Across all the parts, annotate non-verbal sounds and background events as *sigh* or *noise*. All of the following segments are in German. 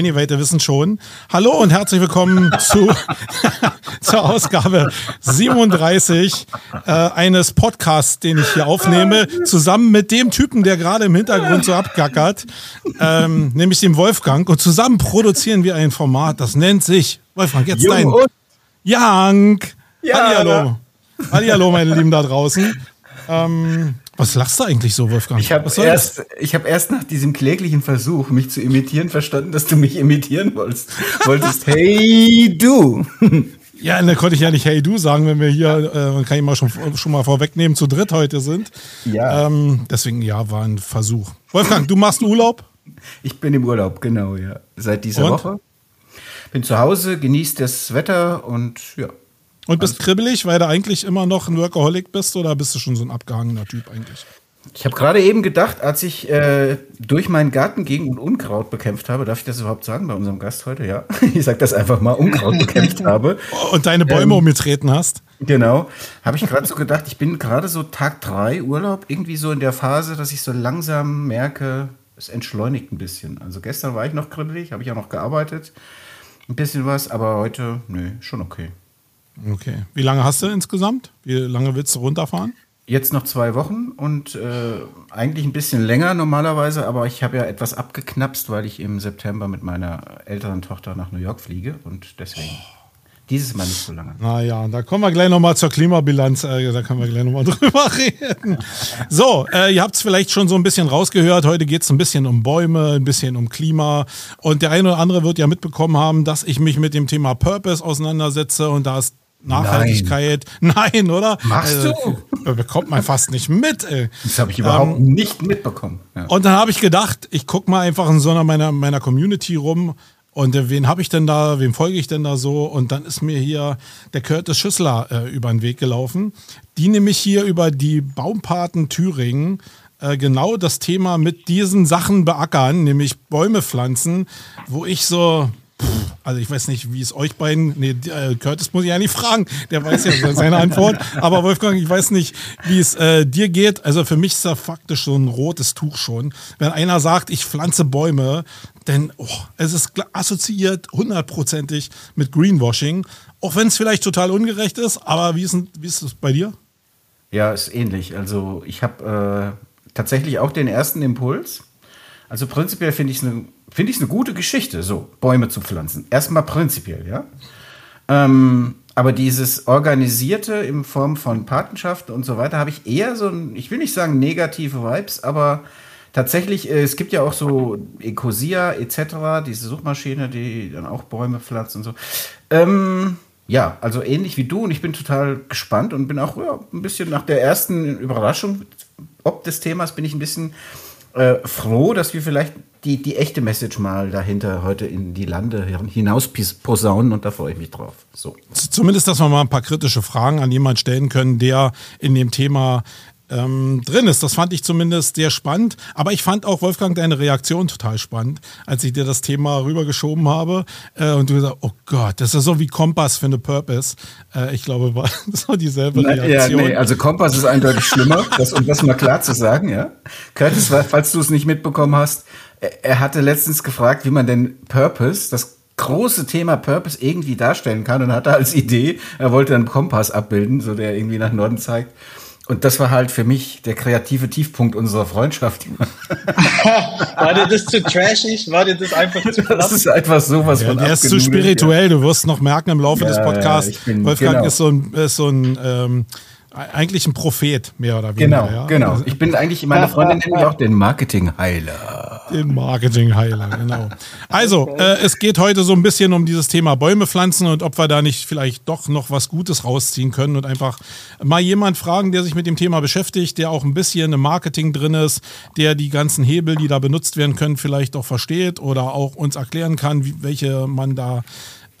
Einige weiter wissen schon. Hallo und herzlich willkommen zu, *laughs* zur Ausgabe 37 äh, eines Podcasts, den ich hier aufnehme, zusammen mit dem Typen, der gerade im Hintergrund so abgackert, ähm, nämlich dem Wolfgang. Und zusammen produzieren wir ein Format, das nennt sich, Wolfgang, jetzt Jung dein. Jank. Ja, Hallihallo. Hallihallo, meine Lieben da draußen. Ähm, was lachst du eigentlich so, Wolfgang? Ich habe erst, hab erst nach diesem kläglichen Versuch, mich zu imitieren, verstanden, dass du mich imitieren wolltest. wolltest, hey du. *laughs* Ja, da konnte ich ja nicht Hey du sagen, wenn wir hier, äh, kann ich mal schon, schon mal vorwegnehmen, zu dritt heute sind. Ja. Ähm, deswegen, ja, war ein Versuch. Wolfgang, du machst Urlaub? Ich bin im Urlaub, genau, ja. Seit dieser und? Woche. Bin zu Hause, genieße das Wetter und ja, und bist also, kribbelig, weil du eigentlich immer noch ein Workaholic bist oder bist du schon so ein abgehangener Typ eigentlich? Ich habe gerade eben gedacht, als ich äh, durch meinen Garten ging und Unkraut bekämpft habe, darf ich das überhaupt sagen bei unserem Gast heute? Ja, *laughs* ich sage das einfach mal, Unkraut bekämpft habe. *laughs* Und deine Bäume ähm, umgetreten hast? Genau, habe ich gerade so gedacht, ich bin gerade so Tag drei Urlaub, irgendwie so in der Phase, dass ich so langsam merke, es entschleunigt ein bisschen. Also gestern war ich noch kribbelig, habe ich auch noch gearbeitet, ein bisschen was, aber heute, nö, schon okay. Okay. Wie lange hast du insgesamt? Wie lange willst du runterfahren? Jetzt noch zwei Wochen und äh, eigentlich ein bisschen länger normalerweise, aber ich habe ja etwas abgeknapst, weil ich im September mit meiner älteren Tochter nach New York fliege und deswegen. Dieses Mal nicht so lange. Naja, da kommen wir gleich nochmal zur Klimabilanz. Äh, da können wir gleich nochmal *laughs* drüber reden. So, äh, ihr habt es vielleicht schon so ein bisschen rausgehört. Heute geht es ein bisschen um Bäume, ein bisschen um Klima. Und der eine oder andere wird ja mitbekommen haben, dass ich mich mit dem Thema Purpose auseinandersetze. Und da ist Nachhaltigkeit. Nein, *laughs* Nein oder? Machst also, du? Bekommt man fast nicht mit. Ey. Das habe ich überhaupt ähm, nicht mitbekommen. Ja. Und dann habe ich gedacht, ich gucke mal einfach in so einer meiner, meiner Community rum. Und äh, wen habe ich denn da, wem folge ich denn da so? Und dann ist mir hier der Curtis Schüssler äh, über den Weg gelaufen, die nämlich hier über die Baumpaten Thüringen äh, genau das Thema mit diesen Sachen beackern, nämlich Bäume pflanzen, wo ich so, also ich weiß nicht, wie es euch beiden, nee, äh, Curtis muss ich ja nicht fragen, der weiß ja seine Antwort, aber Wolfgang, ich weiß nicht, wie es äh, dir geht. Also für mich ist da faktisch so ein rotes Tuch schon. Wenn einer sagt, ich pflanze Bäume, denn oh, es ist assoziiert hundertprozentig mit Greenwashing, auch wenn es vielleicht total ungerecht ist, aber wie ist, wie ist es bei dir? Ja, ist ähnlich. Also ich habe äh, tatsächlich auch den ersten Impuls. Also prinzipiell finde ich es eine finde ich eine gute Geschichte, so Bäume zu pflanzen. Erstmal prinzipiell, ja. Ähm, aber dieses Organisierte in Form von Patenschaften und so weiter habe ich eher so, ein, ich will nicht sagen negative Vibes, aber tatsächlich, äh, es gibt ja auch so Ecosia etc., diese Suchmaschine, die dann auch Bäume pflanzt und so. Ähm, ja, also ähnlich wie du und ich bin total gespannt und bin auch ja, ein bisschen nach der ersten Überraschung ob des Themas bin ich ein bisschen äh, froh, dass wir vielleicht die, die echte Message mal dahinter heute in die Lande hinaus posaunen und da freue ich mich drauf. So. Zumindest, dass wir mal ein paar kritische Fragen an jemanden stellen können, der in dem Thema ähm, drin ist. Das fand ich zumindest sehr spannend. Aber ich fand auch, Wolfgang, deine Reaktion total spannend, als ich dir das Thema rübergeschoben habe. Äh, und du gesagt, oh Gott, das ist so wie Kompass für eine Purpose. Äh, ich glaube, war *laughs* so dieselbe Reaktion. Ja, nee, also Kompass ist eindeutig schlimmer, *laughs* das, um das mal klar zu sagen. Ja? Curtis, falls du es nicht mitbekommen hast, er hatte letztens gefragt, wie man denn Purpose, das große Thema Purpose irgendwie darstellen kann und hatte als Idee, er wollte einen Kompass abbilden, so der irgendwie nach Norden zeigt. Und das war halt für mich der kreative Tiefpunkt unserer Freundschaft. *laughs* war dir das zu trashig? War dir das einfach zu platt? Das ist einfach sowas ja, von Der ist zu spirituell. Ja. Du wirst noch merken im Laufe ja, des Podcasts, bin, Wolfgang genau. ist so ein, ist so ein ähm, eigentlich ein Prophet, mehr oder weniger. Genau, ja? genau. Ich bin eigentlich, meine Freundin nennt mich auch den Marketingheiler. Den Marketingheiler, genau. Also, äh, es geht heute so ein bisschen um dieses Thema Bäume pflanzen und ob wir da nicht vielleicht doch noch was Gutes rausziehen können und einfach mal jemand fragen, der sich mit dem Thema beschäftigt, der auch ein bisschen im Marketing drin ist, der die ganzen Hebel, die da benutzt werden können, vielleicht auch versteht oder auch uns erklären kann, wie, welche man da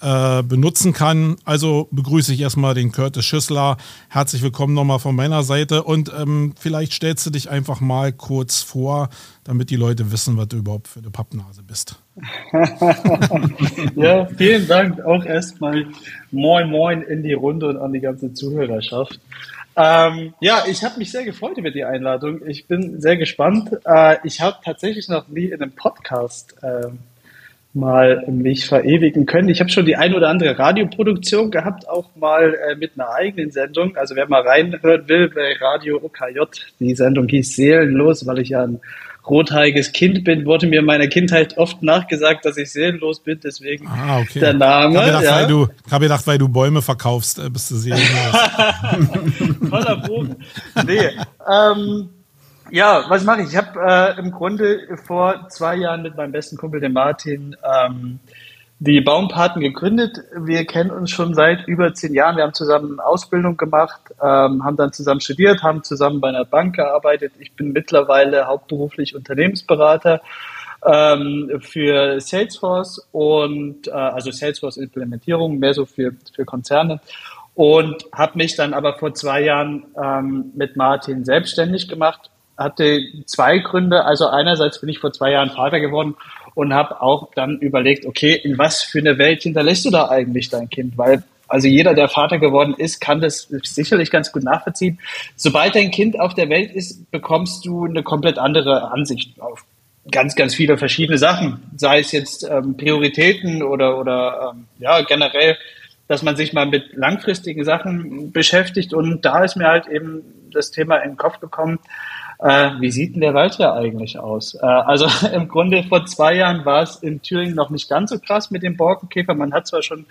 äh, benutzen kann. Also begrüße ich erstmal den Curtis Schüssler. Herzlich willkommen nochmal von meiner Seite und ähm, vielleicht stellst du dich einfach mal kurz vor, damit die Leute wissen, was du überhaupt für eine Pappnase bist. *laughs* ja, vielen Dank auch erstmal moin moin in die Runde und an die ganze Zuhörerschaft. Ähm, ja, ich habe mich sehr gefreut über die Einladung. Ich bin sehr gespannt. Äh, ich habe tatsächlich noch nie in einem Podcast äh, mal mich verewigen können. Ich habe schon die ein oder andere Radioproduktion gehabt, auch mal äh, mit einer eigenen Sendung. Also wer mal reinhören will bei Radio OKJ, die Sendung hieß Seelenlos, weil ich ja ein rothaariges Kind bin, wurde mir in meiner Kindheit oft nachgesagt, dass ich seelenlos bin, deswegen ah, okay. der Name. Ich habe gedacht, ja. weil du, hab gedacht, weil du Bäume verkaufst, äh, bist du seelenlos. *laughs* Toller Bogen. Nee, ähm, ja, was mache ich? Ich habe äh, im Grunde vor zwei Jahren mit meinem besten Kumpel, dem Martin, ähm, die Baumpaten gegründet. Wir kennen uns schon seit über zehn Jahren. Wir haben zusammen Ausbildung gemacht, ähm, haben dann zusammen studiert, haben zusammen bei einer Bank gearbeitet. Ich bin mittlerweile hauptberuflich Unternehmensberater ähm, für Salesforce und äh, also Salesforce Implementierung, mehr so für, für Konzerne. Und habe mich dann aber vor zwei Jahren ähm, mit Martin selbstständig gemacht. Hatte zwei Gründe. Also einerseits bin ich vor zwei Jahren Vater geworden und habe auch dann überlegt, okay, in was für eine Welt hinterlässt du da eigentlich dein Kind? Weil also jeder, der Vater geworden ist, kann das sicherlich ganz gut nachvollziehen. Sobald dein Kind auf der Welt ist, bekommst du eine komplett andere Ansicht auf ganz, ganz viele verschiedene Sachen. Sei es jetzt ähm, Prioritäten oder, oder ähm, ja, generell, dass man sich mal mit langfristigen Sachen beschäftigt. Und da ist mir halt eben das Thema in den Kopf gekommen, äh, wie sieht denn der Wald hier eigentlich aus? Äh, also *laughs* im Grunde vor zwei Jahren war es in Thüringen noch nicht ganz so krass mit dem Borkenkäfer. Man hat zwar schon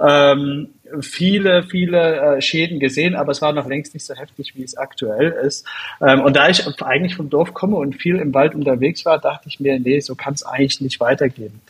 ähm, viele, viele äh, Schäden gesehen, aber es war noch längst nicht so heftig, wie es aktuell ist. Ähm, und da ich eigentlich vom Dorf komme und viel im Wald unterwegs war, dachte ich mir, nee, so kann es eigentlich nicht weitergehen.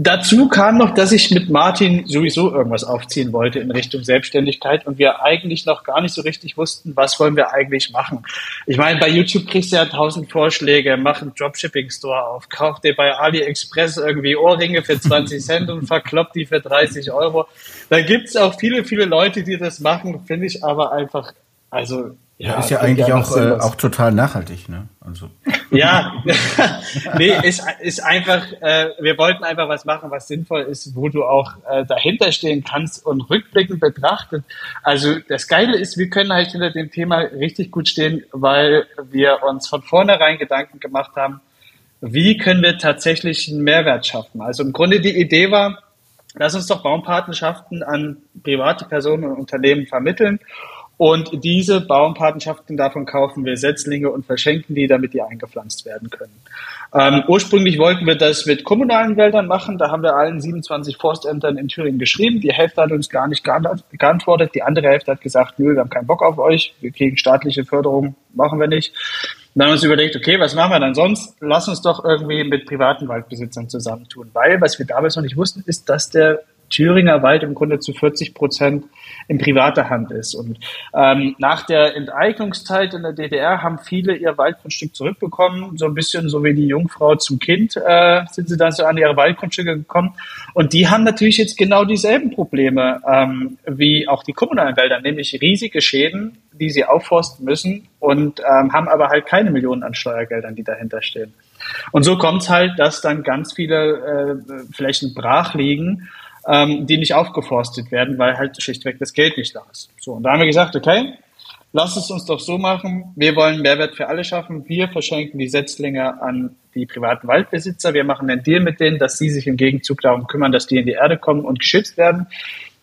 Dazu kam noch, dass ich mit Martin sowieso irgendwas aufziehen wollte in Richtung Selbstständigkeit und wir eigentlich noch gar nicht so richtig wussten, was wollen wir eigentlich machen. Ich meine, bei YouTube kriegst du ja tausend Vorschläge, mach einen Dropshipping-Store auf, kauf dir bei AliExpress irgendwie Ohrringe für 20 Cent und verklopp die für 30 Euro. Da gibt's auch viele, viele Leute, die das machen, finde ich aber einfach, also ja, ist ja eigentlich auch, äh, auch total nachhaltig, ne? Also. Ja, *laughs* nee, ist, ist einfach, äh, wir wollten einfach was machen, was sinnvoll ist, wo du auch äh, dahinter stehen kannst und rückblickend betrachtet. Also das Geile ist, wir können halt hinter dem Thema richtig gut stehen, weil wir uns von vornherein Gedanken gemacht haben, wie können wir tatsächlich einen Mehrwert schaffen. Also im Grunde die Idee war, lass uns doch Baumpatenschaften an private Personen und Unternehmen vermitteln und diese Baumpatenschaften, davon kaufen wir Setzlinge und verschenken die, damit die eingepflanzt werden können. Ähm, ursprünglich wollten wir das mit kommunalen Wäldern machen. Da haben wir allen 27 Forstämtern in Thüringen geschrieben. Die Hälfte hat uns gar nicht geantwortet. Die andere Hälfte hat gesagt, nö, wir haben keinen Bock auf euch. Wir kriegen staatliche Förderung, machen wir nicht. Dann haben wir uns überlegt, okay, was machen wir dann sonst? Lass uns doch irgendwie mit privaten Waldbesitzern zusammentun. Weil, was wir damals noch nicht wussten, ist, dass der Thüringer Wald im Grunde zu 40 Prozent in privater Hand ist. Und ähm, nach der Enteignungszeit in der DDR haben viele ihr Waldgrundstück zurückbekommen, so ein bisschen so wie die Jungfrau zum Kind äh, sind sie dann so an ihre Waldgrundstücke gekommen. Und die haben natürlich jetzt genau dieselben Probleme ähm, wie auch die kommunalen Wälder, nämlich riesige Schäden, die sie aufforsten müssen und ähm, haben aber halt keine Millionen an Steuergeldern, die dahinter stehen. Und so kommt es halt, dass dann ganz viele äh, Flächen brach liegen ähm, die nicht aufgeforstet werden, weil halt schlichtweg das Geld nicht da ist. So, und da haben wir gesagt, okay, lass es uns doch so machen. Wir wollen Mehrwert für alle schaffen. Wir verschenken die Setzlinge an die privaten Waldbesitzer. Wir machen einen Deal mit denen, dass sie sich im Gegenzug darum kümmern, dass die in die Erde kommen und geschützt werden.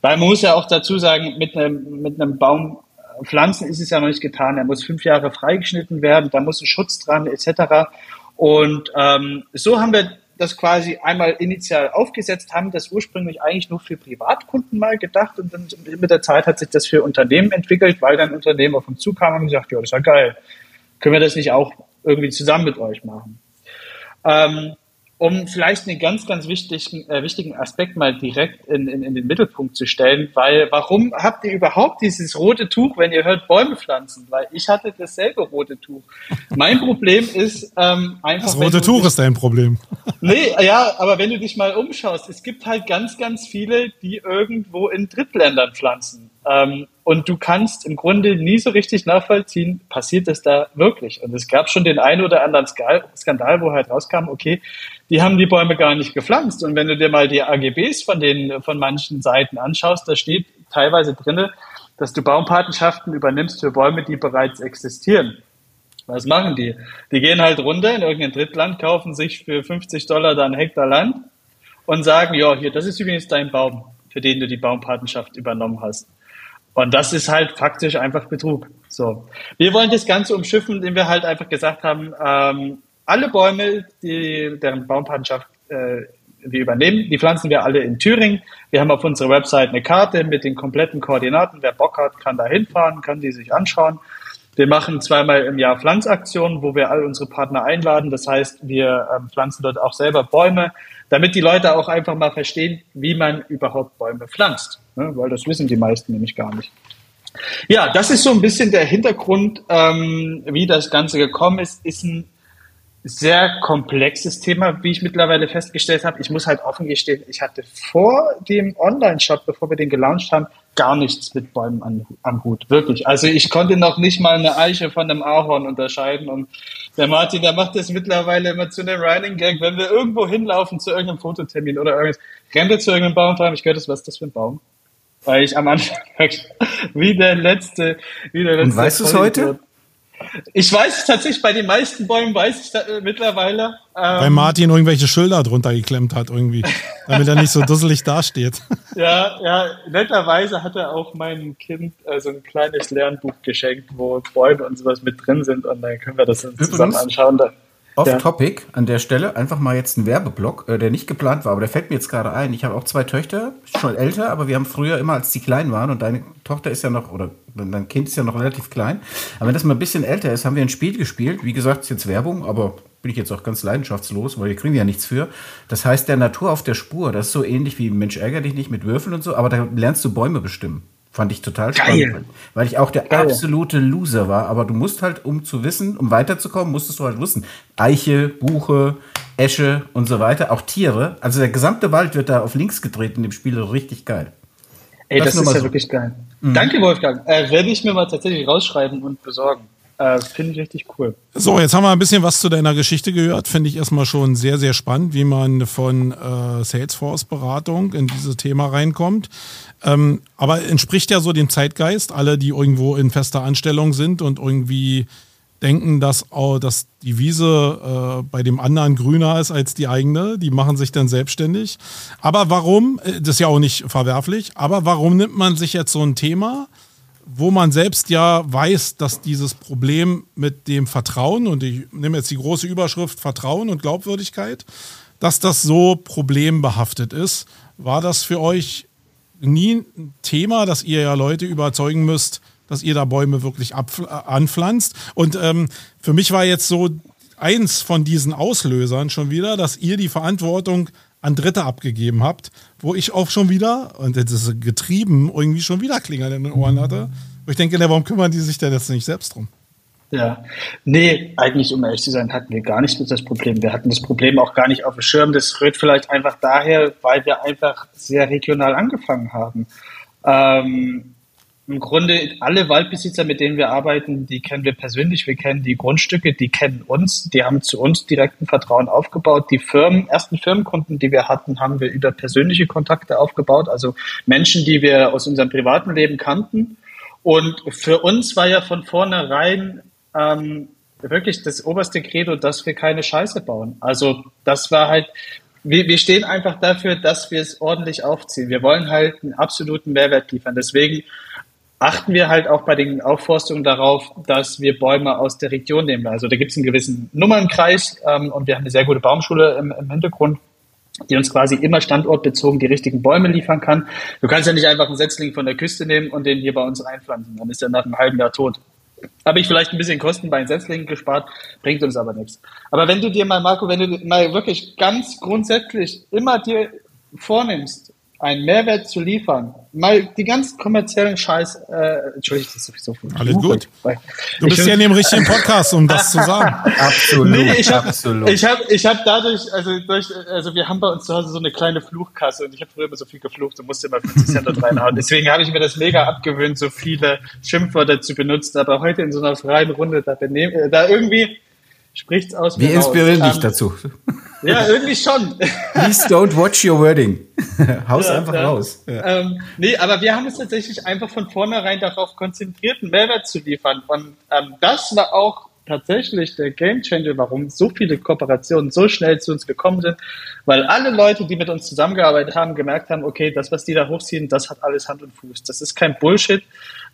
Weil man muss ja auch dazu sagen, mit einem, mit einem Baum pflanzen ist es ja noch nicht getan. Er muss fünf Jahre freigeschnitten werden, da muss ein Schutz dran, etc. Und ähm, so haben wir das quasi einmal initial aufgesetzt haben, das ursprünglich eigentlich nur für Privatkunden mal gedacht und dann mit der Zeit hat sich das für Unternehmen entwickelt, weil dann Unternehmen auf uns zukamen und gesagt, ja, das ist ja geil. Können wir das nicht auch irgendwie zusammen mit euch machen? Ähm, um vielleicht einen ganz, ganz wichtigen, äh, wichtigen Aspekt mal direkt in, in, in den Mittelpunkt zu stellen, weil warum habt ihr überhaupt dieses rote Tuch, wenn ihr hört Bäume pflanzen? Weil ich hatte dasselbe rote Tuch. Mein Problem ist ähm, einfach. Das rote Tuch dich, ist dein Problem. *laughs* Nee, ja, aber wenn du dich mal umschaust, es gibt halt ganz, ganz viele, die irgendwo in Drittländern pflanzen. Ähm, und du kannst im Grunde nie so richtig nachvollziehen, passiert das da wirklich? Und es gab schon den einen oder anderen Skandal, wo halt rauskam, okay, die haben die Bäume gar nicht gepflanzt. Und wenn du dir mal die AGBs von den, von manchen Seiten anschaust, da steht teilweise drinne, dass du Baumpatenschaften übernimmst für Bäume, die bereits existieren. Was machen die? Die gehen halt runter in irgendein Drittland, kaufen sich für 50 Dollar dann Hektar Land und sagen, ja, hier, das ist übrigens dein Baum, für den du die Baumpatenschaft übernommen hast. Und das ist halt faktisch einfach Betrug. So. Wir wollen das Ganze umschiffen, indem wir halt einfach gesagt haben, ähm, alle Bäume, die, deren Baumpatenschaft äh, wir übernehmen, die pflanzen wir alle in Thüringen. Wir haben auf unserer Website eine Karte mit den kompletten Koordinaten. Wer Bock hat, kann da hinfahren, kann die sich anschauen. Wir machen zweimal im Jahr Pflanzaktionen, wo wir all unsere Partner einladen. Das heißt, wir ähm, pflanzen dort auch selber Bäume, damit die Leute auch einfach mal verstehen, wie man überhaupt Bäume pflanzt. Ne? Weil das wissen die meisten nämlich gar nicht. Ja, das ist so ein bisschen der Hintergrund, ähm, wie das Ganze gekommen ist. Ist ein sehr komplexes Thema, wie ich mittlerweile festgestellt habe. Ich muss halt offen gestehen, ich hatte vor dem Online-Shop, bevor wir den gelauncht haben, gar nichts mit Bäumen an, am Hut. Wirklich. Also ich konnte noch nicht mal eine Eiche von einem Ahorn unterscheiden. Und der Martin, der macht das mittlerweile immer zu einem Running Gag. Wenn wir irgendwo hinlaufen zu irgendeinem Fototermin oder irgendwas, rennt er zu irgendeinem Baum und fragt mich, gehört das, was ist das für ein Baum? Weil ich am Anfang *laughs* wie der letzte, wie der letzte. Und weißt du es heute? Ich weiß es tatsächlich, bei den meisten Bäumen weiß ich da, äh, mittlerweile. Ähm, Weil Martin irgendwelche Schilder drunter geklemmt hat irgendwie, damit er nicht so dusselig dasteht. *laughs* Ja, ja, netterweise hat er auch meinem Kind äh, so ein kleines Lernbuch geschenkt, wo Bäume und sowas mit drin sind und dann können wir das uns zusammen anschauen. Da. Off-Topic ja. an der Stelle, einfach mal jetzt ein Werbeblock, äh, der nicht geplant war, aber der fällt mir jetzt gerade ein. Ich habe auch zwei Töchter, schon älter, aber wir haben früher immer, als die klein waren, und deine Tochter ist ja noch, oder dein Kind ist ja noch relativ klein, aber wenn das mal ein bisschen älter ist, haben wir ein Spiel gespielt. Wie gesagt, ist jetzt Werbung, aber bin ich jetzt auch ganz leidenschaftslos, weil wir kriegen ja nichts für. Das heißt, der Natur auf der Spur, das ist so ähnlich wie Mensch ärger dich nicht mit Würfeln und so, aber da lernst du Bäume bestimmen. Fand ich total spannend, Geil. weil ich auch der Geil. absolute Loser war. Aber du musst halt, um zu wissen, um weiterzukommen, musstest du halt wissen. Eiche, Buche, Esche und so weiter, auch Tiere. Also der gesamte Wald wird da auf links gedreht in dem Spiel richtig geil. Ey, das, das ist ja so. wirklich geil. Mhm. Danke, Wolfgang. Äh, werde ich mir mal tatsächlich rausschreiben und besorgen. Äh, Finde ich richtig cool. So, jetzt haben wir ein bisschen was zu deiner Geschichte gehört. Finde ich erstmal schon sehr, sehr spannend, wie man von äh, Salesforce-Beratung in dieses Thema reinkommt. Ähm, aber entspricht ja so dem Zeitgeist, alle, die irgendwo in fester Anstellung sind und irgendwie denken, dass, oh, dass die Wiese äh, bei dem anderen grüner ist als die eigene. Die machen sich dann selbstständig. Aber warum, äh, das ist ja auch nicht verwerflich, aber warum nimmt man sich jetzt so ein Thema, wo man selbst ja weiß, dass dieses Problem mit dem Vertrauen, und ich nehme jetzt die große Überschrift Vertrauen und Glaubwürdigkeit, dass das so problembehaftet ist. War das für euch nie ein Thema, dass ihr ja Leute überzeugen müsst, dass ihr da Bäume wirklich anpflanzt? Und ähm, für mich war jetzt so eins von diesen Auslösern schon wieder, dass ihr die Verantwortung an Dritte abgegeben habt, wo ich auch schon wieder, und das ist getrieben, irgendwie schon wieder Klingel in den Ohren hatte. Wo ich denke, warum kümmern die sich denn jetzt nicht selbst drum? Ja, nee, eigentlich, um ehrlich zu sein, hatten wir gar nicht das Problem. Wir hatten das Problem auch gar nicht auf dem Schirm. Das rührt vielleicht einfach daher, weil wir einfach sehr regional angefangen haben. Ähm, im Grunde alle Waldbesitzer, mit denen wir arbeiten, die kennen wir persönlich, wir kennen die Grundstücke, die kennen uns, die haben zu uns direkten Vertrauen aufgebaut. Die Firmen, ersten Firmenkunden, die wir hatten, haben wir über persönliche Kontakte aufgebaut, also Menschen, die wir aus unserem privaten Leben kannten. Und für uns war ja von vornherein ähm, wirklich das oberste Credo, dass wir keine Scheiße bauen. Also das war halt, wir, wir stehen einfach dafür, dass wir es ordentlich aufziehen. Wir wollen halt einen absoluten Mehrwert liefern. Deswegen achten wir halt auch bei den Aufforstungen darauf, dass wir Bäume aus der Region nehmen. Also da gibt es einen gewissen Nummernkreis ähm, und wir haben eine sehr gute Baumschule im, im Hintergrund, die uns quasi immer standortbezogen die richtigen Bäume liefern kann. Du kannst ja nicht einfach einen Setzling von der Küste nehmen und den hier bei uns einpflanzen. Dann ist er nach einem halben Jahr tot. Habe ich vielleicht ein bisschen Kosten bei den Setzlingen gespart, bringt uns aber nichts. Aber wenn du dir mal, Marco, wenn du mal wirklich ganz grundsätzlich immer dir vornimmst, einen Mehrwert zu liefern, mal die ganz kommerziellen Scheiß, äh, Entschuldigung, das ist sowieso viel Alles gut. Du bist ja in dem *laughs* richtigen Podcast, um das zu sagen. *laughs* absolut. Nee, ich habe ich hab, ich hab dadurch, also durch, also wir haben bei uns zu Hause so eine kleine Fluchkasse und ich habe früher immer so viel geflucht und musste immer 50 Cent dort reinhauen. Deswegen habe ich mir das mega abgewöhnt, so viele Schimpfwörter zu benutzen. Aber heute in so einer freien Runde, da, benehm, da irgendwie spricht's aus. Wir inspirieren dich dazu. Ja, irgendwie schon. *laughs* Please don't watch your wording. *laughs* Haus ja, einfach ja. raus. Ja. Ähm, nee, aber wir haben uns tatsächlich einfach von vornherein darauf konzentriert, einen Mehrwert zu liefern. Und ähm, das war auch tatsächlich der Gamechanger, warum so viele Kooperationen so schnell zu uns gekommen sind, weil alle Leute, die mit uns zusammengearbeitet haben, gemerkt haben, okay, das, was die da hochziehen, das hat alles Hand und Fuß. Das ist kein Bullshit.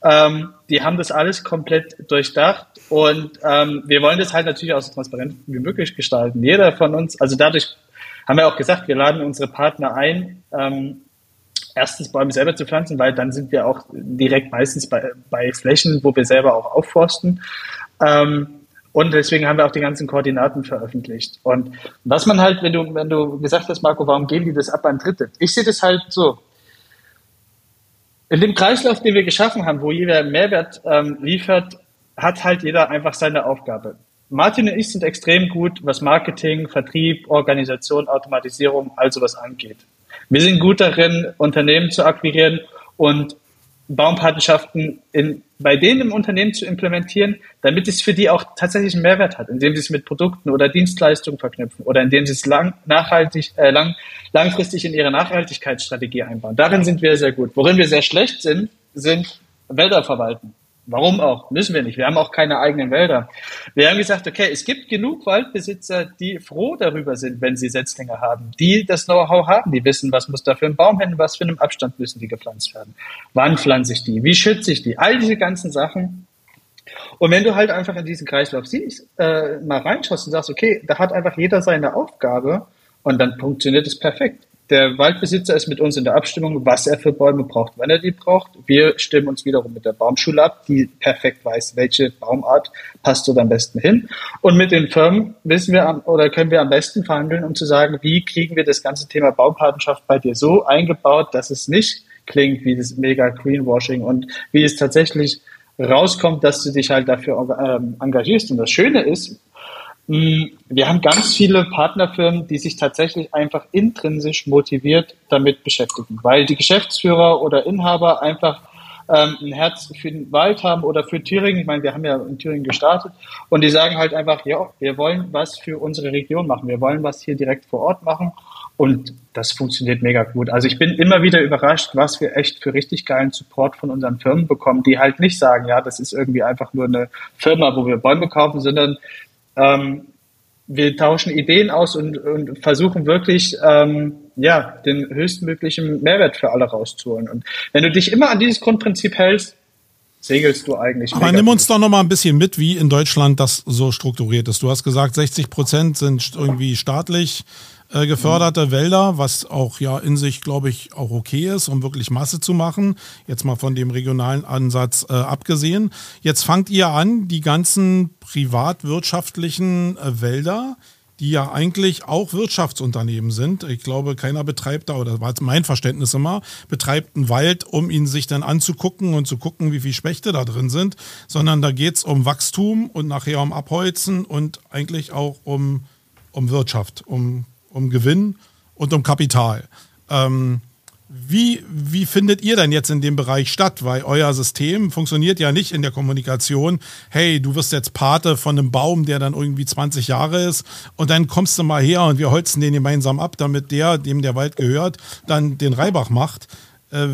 Ähm, die haben das alles komplett durchdacht und ähm, wir wollen das halt natürlich auch so transparent wie möglich gestalten. Jeder von uns, also dadurch haben wir auch gesagt, wir laden unsere Partner ein, ähm, erstens Bäume selber zu pflanzen, weil dann sind wir auch direkt meistens bei, bei Flächen, wo wir selber auch aufforsten. Ähm, und deswegen haben wir auch die ganzen Koordinaten veröffentlicht. Und was man halt, wenn du, wenn du gesagt hast, Marco, warum geben die das ab an Dritte? Ich sehe das halt so. In dem Kreislauf, den wir geschaffen haben, wo jeder Mehrwert ähm, liefert, hat halt jeder einfach seine Aufgabe. Martin und ich sind extrem gut, was Marketing, Vertrieb, Organisation, Automatisierung, also was angeht. Wir sind gut darin, Unternehmen zu akquirieren und Baumpatenschaften in, bei denen im Unternehmen zu implementieren, damit es für die auch tatsächlich einen Mehrwert hat, indem sie es mit Produkten oder Dienstleistungen verknüpfen oder indem sie es lang, nachhaltig, äh, lang, langfristig in ihre Nachhaltigkeitsstrategie einbauen. Darin sind wir sehr gut. Worin wir sehr schlecht sind, sind Wälder verwalten. Warum auch? Müssen wir nicht. Wir haben auch keine eigenen Wälder. Wir haben gesagt, okay, es gibt genug Waldbesitzer, die froh darüber sind, wenn sie Setzlinge haben, die das Know-how haben, die wissen, was muss da für ein Baum hin, was für einen Abstand müssen die gepflanzt werden. Wann pflanze ich die? Wie schütze ich die? All diese ganzen Sachen. Und wenn du halt einfach in diesen Kreislauf siehst, äh, mal reinschaust und sagst, okay, da hat einfach jeder seine Aufgabe und dann funktioniert es perfekt. Der Waldbesitzer ist mit uns in der Abstimmung, was er für Bäume braucht, wann er die braucht. Wir stimmen uns wiederum mit der Baumschule ab, die perfekt weiß, welche Baumart passt dort am besten hin. Und mit den Firmen wissen wir oder können wir am besten verhandeln, um zu sagen, wie kriegen wir das ganze Thema Baumpatenschaft bei dir so eingebaut, dass es nicht klingt wie das mega Greenwashing und wie es tatsächlich rauskommt, dass du dich halt dafür ähm, engagierst. Und das Schöne ist, wir haben ganz viele Partnerfirmen, die sich tatsächlich einfach intrinsisch motiviert damit beschäftigen, weil die Geschäftsführer oder Inhaber einfach ähm, ein Herz für den Wald haben oder für Thüringen. Ich meine, wir haben ja in Thüringen gestartet und die sagen halt einfach, ja, wir wollen was für unsere Region machen. Wir wollen was hier direkt vor Ort machen und das funktioniert mega gut. Also ich bin immer wieder überrascht, was wir echt für richtig geilen Support von unseren Firmen bekommen, die halt nicht sagen, ja, das ist irgendwie einfach nur eine Firma, wo wir Bäume kaufen, sondern ähm, wir tauschen Ideen aus und, und versuchen wirklich, ähm, ja, den höchstmöglichen Mehrwert für alle rauszuholen. Und wenn du dich immer an dieses Grundprinzip hältst, segelst du eigentlich. Aber nimm uns doch noch mal ein bisschen mit, wie in Deutschland das so strukturiert ist. Du hast gesagt, 60 Prozent sind irgendwie staatlich äh, geförderte mhm. Wälder, was auch ja in sich, glaube ich, auch okay ist, um wirklich Masse zu machen. Jetzt mal von dem regionalen Ansatz äh, abgesehen. Jetzt fangt ihr an, die ganzen privatwirtschaftlichen äh, Wälder, die ja eigentlich auch Wirtschaftsunternehmen sind. Ich glaube, keiner betreibt da, oder war mein Verständnis immer, betreibt einen Wald, um ihn sich dann anzugucken und zu gucken, wie viele Spechte da drin sind, sondern da geht es um Wachstum und nachher um Abholzen und eigentlich auch um, um Wirtschaft, um um Gewinn und um Kapital. Ähm, wie, wie findet ihr denn jetzt in dem Bereich statt? Weil euer System funktioniert ja nicht in der Kommunikation. Hey, du wirst jetzt Pate von einem Baum, der dann irgendwie 20 Jahre ist und dann kommst du mal her und wir holzen den gemeinsam ab, damit der, dem der Wald gehört, dann den Reibach macht. Äh,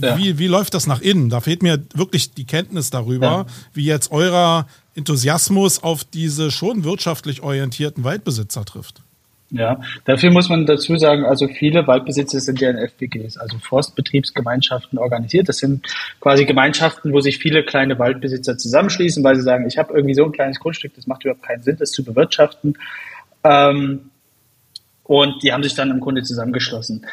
ja. wie, wie läuft das nach innen? Da fehlt mir wirklich die Kenntnis darüber, ja. wie jetzt eurer Enthusiasmus auf diese schon wirtschaftlich orientierten Waldbesitzer trifft. Ja, dafür muss man dazu sagen, also viele Waldbesitzer sind ja in FBGs, also Forstbetriebsgemeinschaften organisiert. Das sind quasi Gemeinschaften, wo sich viele kleine Waldbesitzer zusammenschließen, weil sie sagen, ich habe irgendwie so ein kleines Grundstück, das macht überhaupt keinen Sinn, das zu bewirtschaften. Ähm, und die haben sich dann im Grunde zusammengeschlossen.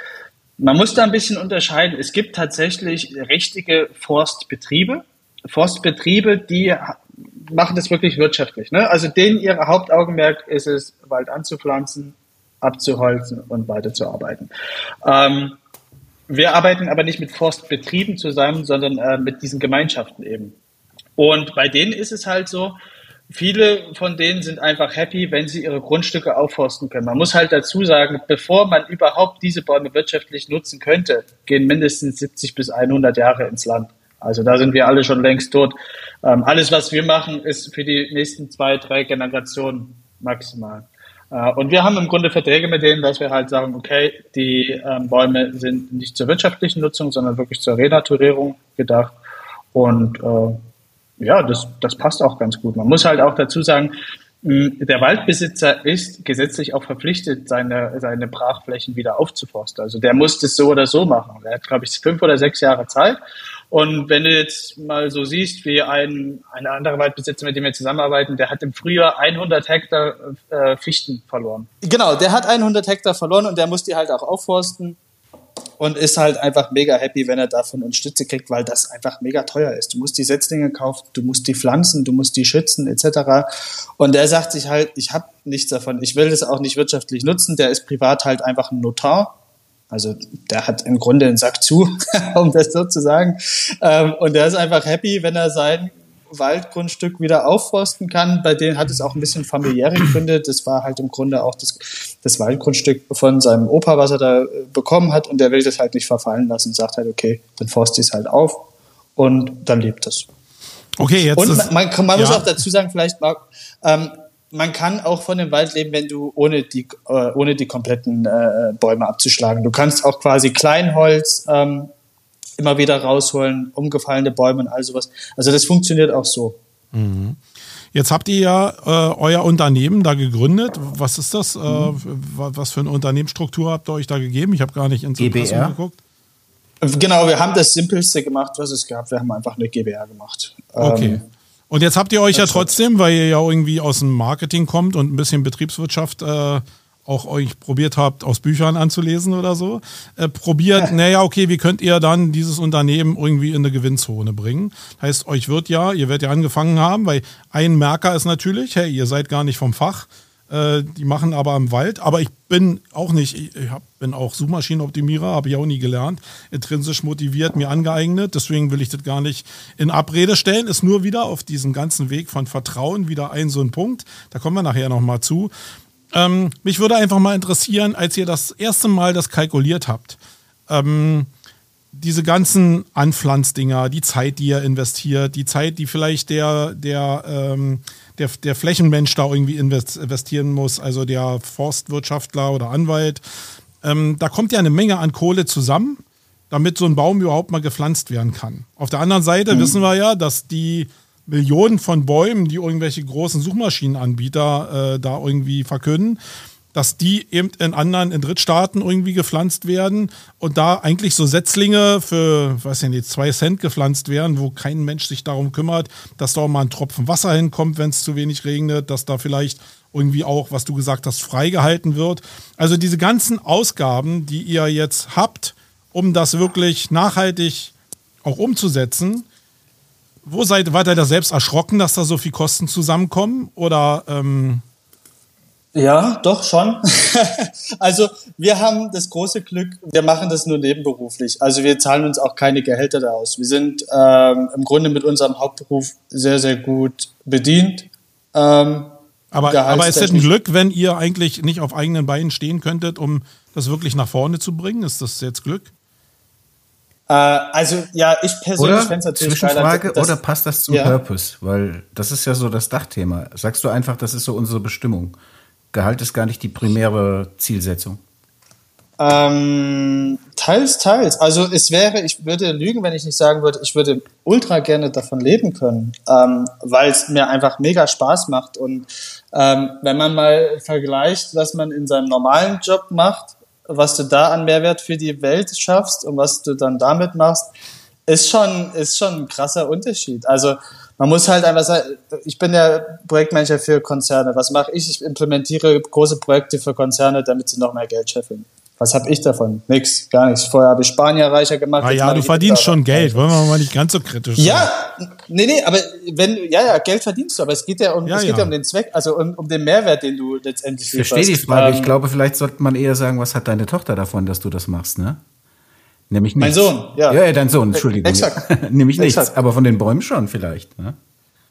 Man muss da ein bisschen unterscheiden. Es gibt tatsächlich richtige Forstbetriebe, Forstbetriebe, die machen das wirklich wirtschaftlich. Ne? Also denen ihr Hauptaugenmerk ist es, Wald anzupflanzen, abzuholzen und weiterzuarbeiten. Ähm, wir arbeiten aber nicht mit Forstbetrieben zusammen, sondern äh, mit diesen Gemeinschaften eben. Und bei denen ist es halt so, viele von denen sind einfach happy, wenn sie ihre Grundstücke aufforsten können. Man muss halt dazu sagen, bevor man überhaupt diese Bäume wirtschaftlich nutzen könnte, gehen mindestens 70 bis 100 Jahre ins Land. Also da sind wir alle schon längst tot. Ähm, alles, was wir machen, ist für die nächsten zwei, drei Generationen maximal. Äh, und wir haben im Grunde Verträge mit denen, dass wir halt sagen, okay, die ähm, Bäume sind nicht zur wirtschaftlichen Nutzung, sondern wirklich zur Renaturierung gedacht. Und äh, ja, das, das passt auch ganz gut. Man muss halt auch dazu sagen, der Waldbesitzer ist gesetzlich auch verpflichtet, seine, seine Brachflächen wieder aufzuforsten. Also der muss das so oder so machen. Er hat, glaube ich, fünf oder sechs Jahre Zeit. Und wenn du jetzt mal so siehst, wie ein, ein anderer Waldbesitzer, mit dem wir zusammenarbeiten, der hat im Frühjahr 100 Hektar äh, Fichten verloren. Genau, der hat 100 Hektar verloren und der muss die halt auch aufforsten und ist halt einfach mega happy, wenn er davon Stütze kriegt, weil das einfach mega teuer ist. Du musst die Setzlinge kaufen, du musst die pflanzen, du musst die schützen etc. Und der sagt sich halt, ich habe nichts davon, ich will das auch nicht wirtschaftlich nutzen. Der ist privat halt einfach ein Notar also der hat im Grunde einen Sack zu, *laughs* um das so zu sagen. Ähm, und der ist einfach happy, wenn er sein Waldgrundstück wieder aufforsten kann. Bei denen hat es auch ein bisschen familiäre Gründe. Das war halt im Grunde auch das, das Waldgrundstück von seinem Opa, was er da äh, bekommen hat. Und der will das halt nicht verfallen lassen und sagt halt, okay, dann forste ich es halt auf und dann lebt es. Okay, jetzt. Und man, man, man muss auch dazu sagen, vielleicht, Marc, ähm, man kann auch von dem Wald leben, wenn du ohne die, äh, ohne die kompletten äh, Bäume abzuschlagen. Du kannst auch quasi Kleinholz ähm, immer wieder rausholen, umgefallene Bäume und all sowas. Also das funktioniert auch so. Mhm. Jetzt habt ihr ja äh, euer Unternehmen da gegründet. Was ist das? Äh, mhm. was für eine Unternehmensstruktur habt ihr euch da gegeben? Ich habe gar nicht ins Impressum geguckt. Genau, wir haben das Simpelste gemacht, was es gab. Wir haben einfach eine GBR gemacht. Okay. Ähm, und jetzt habt ihr euch ja trotzdem, weil ihr ja irgendwie aus dem Marketing kommt und ein bisschen Betriebswirtschaft äh, auch euch probiert habt, aus Büchern anzulesen oder so, äh, probiert, naja, okay, wie könnt ihr dann dieses Unternehmen irgendwie in eine Gewinnzone bringen? Heißt, euch wird ja, ihr werdet ja angefangen haben, weil ein Merker ist natürlich, hey, ihr seid gar nicht vom Fach, äh, die machen aber im Wald. Aber ich bin auch nicht, ich hab, bin auch Suchmaschinenoptimierer, habe ich auch nie gelernt. Intrinsisch motiviert, mir angeeignet. Deswegen will ich das gar nicht in Abrede stellen. Ist nur wieder auf diesem ganzen Weg von Vertrauen wieder ein so ein Punkt. Da kommen wir nachher nochmal zu. Ähm, mich würde einfach mal interessieren, als ihr das erste Mal das kalkuliert habt. Ähm, diese ganzen Anpflanzdinger, die Zeit, die ihr investiert, die Zeit, die vielleicht der, der ähm, der, der Flächenmensch da irgendwie investieren muss, also der Forstwirtschaftler oder Anwalt. Ähm, da kommt ja eine Menge an Kohle zusammen, damit so ein Baum überhaupt mal gepflanzt werden kann. Auf der anderen Seite mhm. wissen wir ja, dass die Millionen von Bäumen, die irgendwelche großen Suchmaschinenanbieter äh, da irgendwie verkünden, dass die eben in anderen, in Drittstaaten irgendwie gepflanzt werden und da eigentlich so Setzlinge für, weiß ich nicht, zwei Cent gepflanzt werden, wo kein Mensch sich darum kümmert, dass da auch mal ein Tropfen Wasser hinkommt, wenn es zu wenig regnet, dass da vielleicht irgendwie auch, was du gesagt hast, freigehalten wird. Also diese ganzen Ausgaben, die ihr jetzt habt, um das wirklich nachhaltig auch umzusetzen, wo seid, wart ihr da selbst erschrocken, dass da so viel Kosten zusammenkommen? Oder ähm, ja, doch schon. *laughs* also wir haben das große Glück, wir machen das nur nebenberuflich. Also wir zahlen uns auch keine Gehälter da aus. Wir sind ähm, im Grunde mit unserem Hauptberuf sehr, sehr gut bedient. Ähm, aber, aber ist das ein Glück, wenn ihr eigentlich nicht auf eigenen Beinen stehen könntet, um das wirklich nach vorne zu bringen? Ist das jetzt Glück? Äh, also ja, ich persönlich fände es natürlich Zwischenfrage, geiler, oder passt das zum ja. Purpose? Weil das ist ja so das Dachthema. Sagst du einfach, das ist so unsere Bestimmung? Gehalt ist gar nicht die primäre Zielsetzung. Ähm, teils, teils. Also es wäre, ich würde lügen, wenn ich nicht sagen würde, ich würde ultra gerne davon leben können, ähm, weil es mir einfach mega Spaß macht. Und ähm, wenn man mal vergleicht, was man in seinem normalen Job macht, was du da an Mehrwert für die Welt schaffst und was du dann damit machst, ist schon, ist schon ein krasser Unterschied. Also man muss halt einfach sagen, ich bin der Projektmanager für Konzerne. Was mache ich? Ich implementiere große Projekte für Konzerne, damit sie noch mehr Geld scheffeln. Was habe ich davon? Nix, gar nichts. Vorher habe ich Spanier reicher gemacht. Ah ja, du verdienst schon Geld. Wollen wir mal nicht ganz so kritisch sein. Ja, nee, nee, aber wenn, ja, ja, Geld verdienst du, aber es geht ja um, ja, es geht ja. um den Zweck, also um, um den Mehrwert, den du letztendlich Ich verstehe die Frage. Ähm, ich glaube, vielleicht sollte man eher sagen, was hat deine Tochter davon, dass du das machst, ne? Nämlich nichts. Mein Sohn, ja. Ja, dein Sohn, Entschuldigung. Exakt. *laughs* Nämlich nichts, Exakt. aber von den Bäumen schon vielleicht. Ne?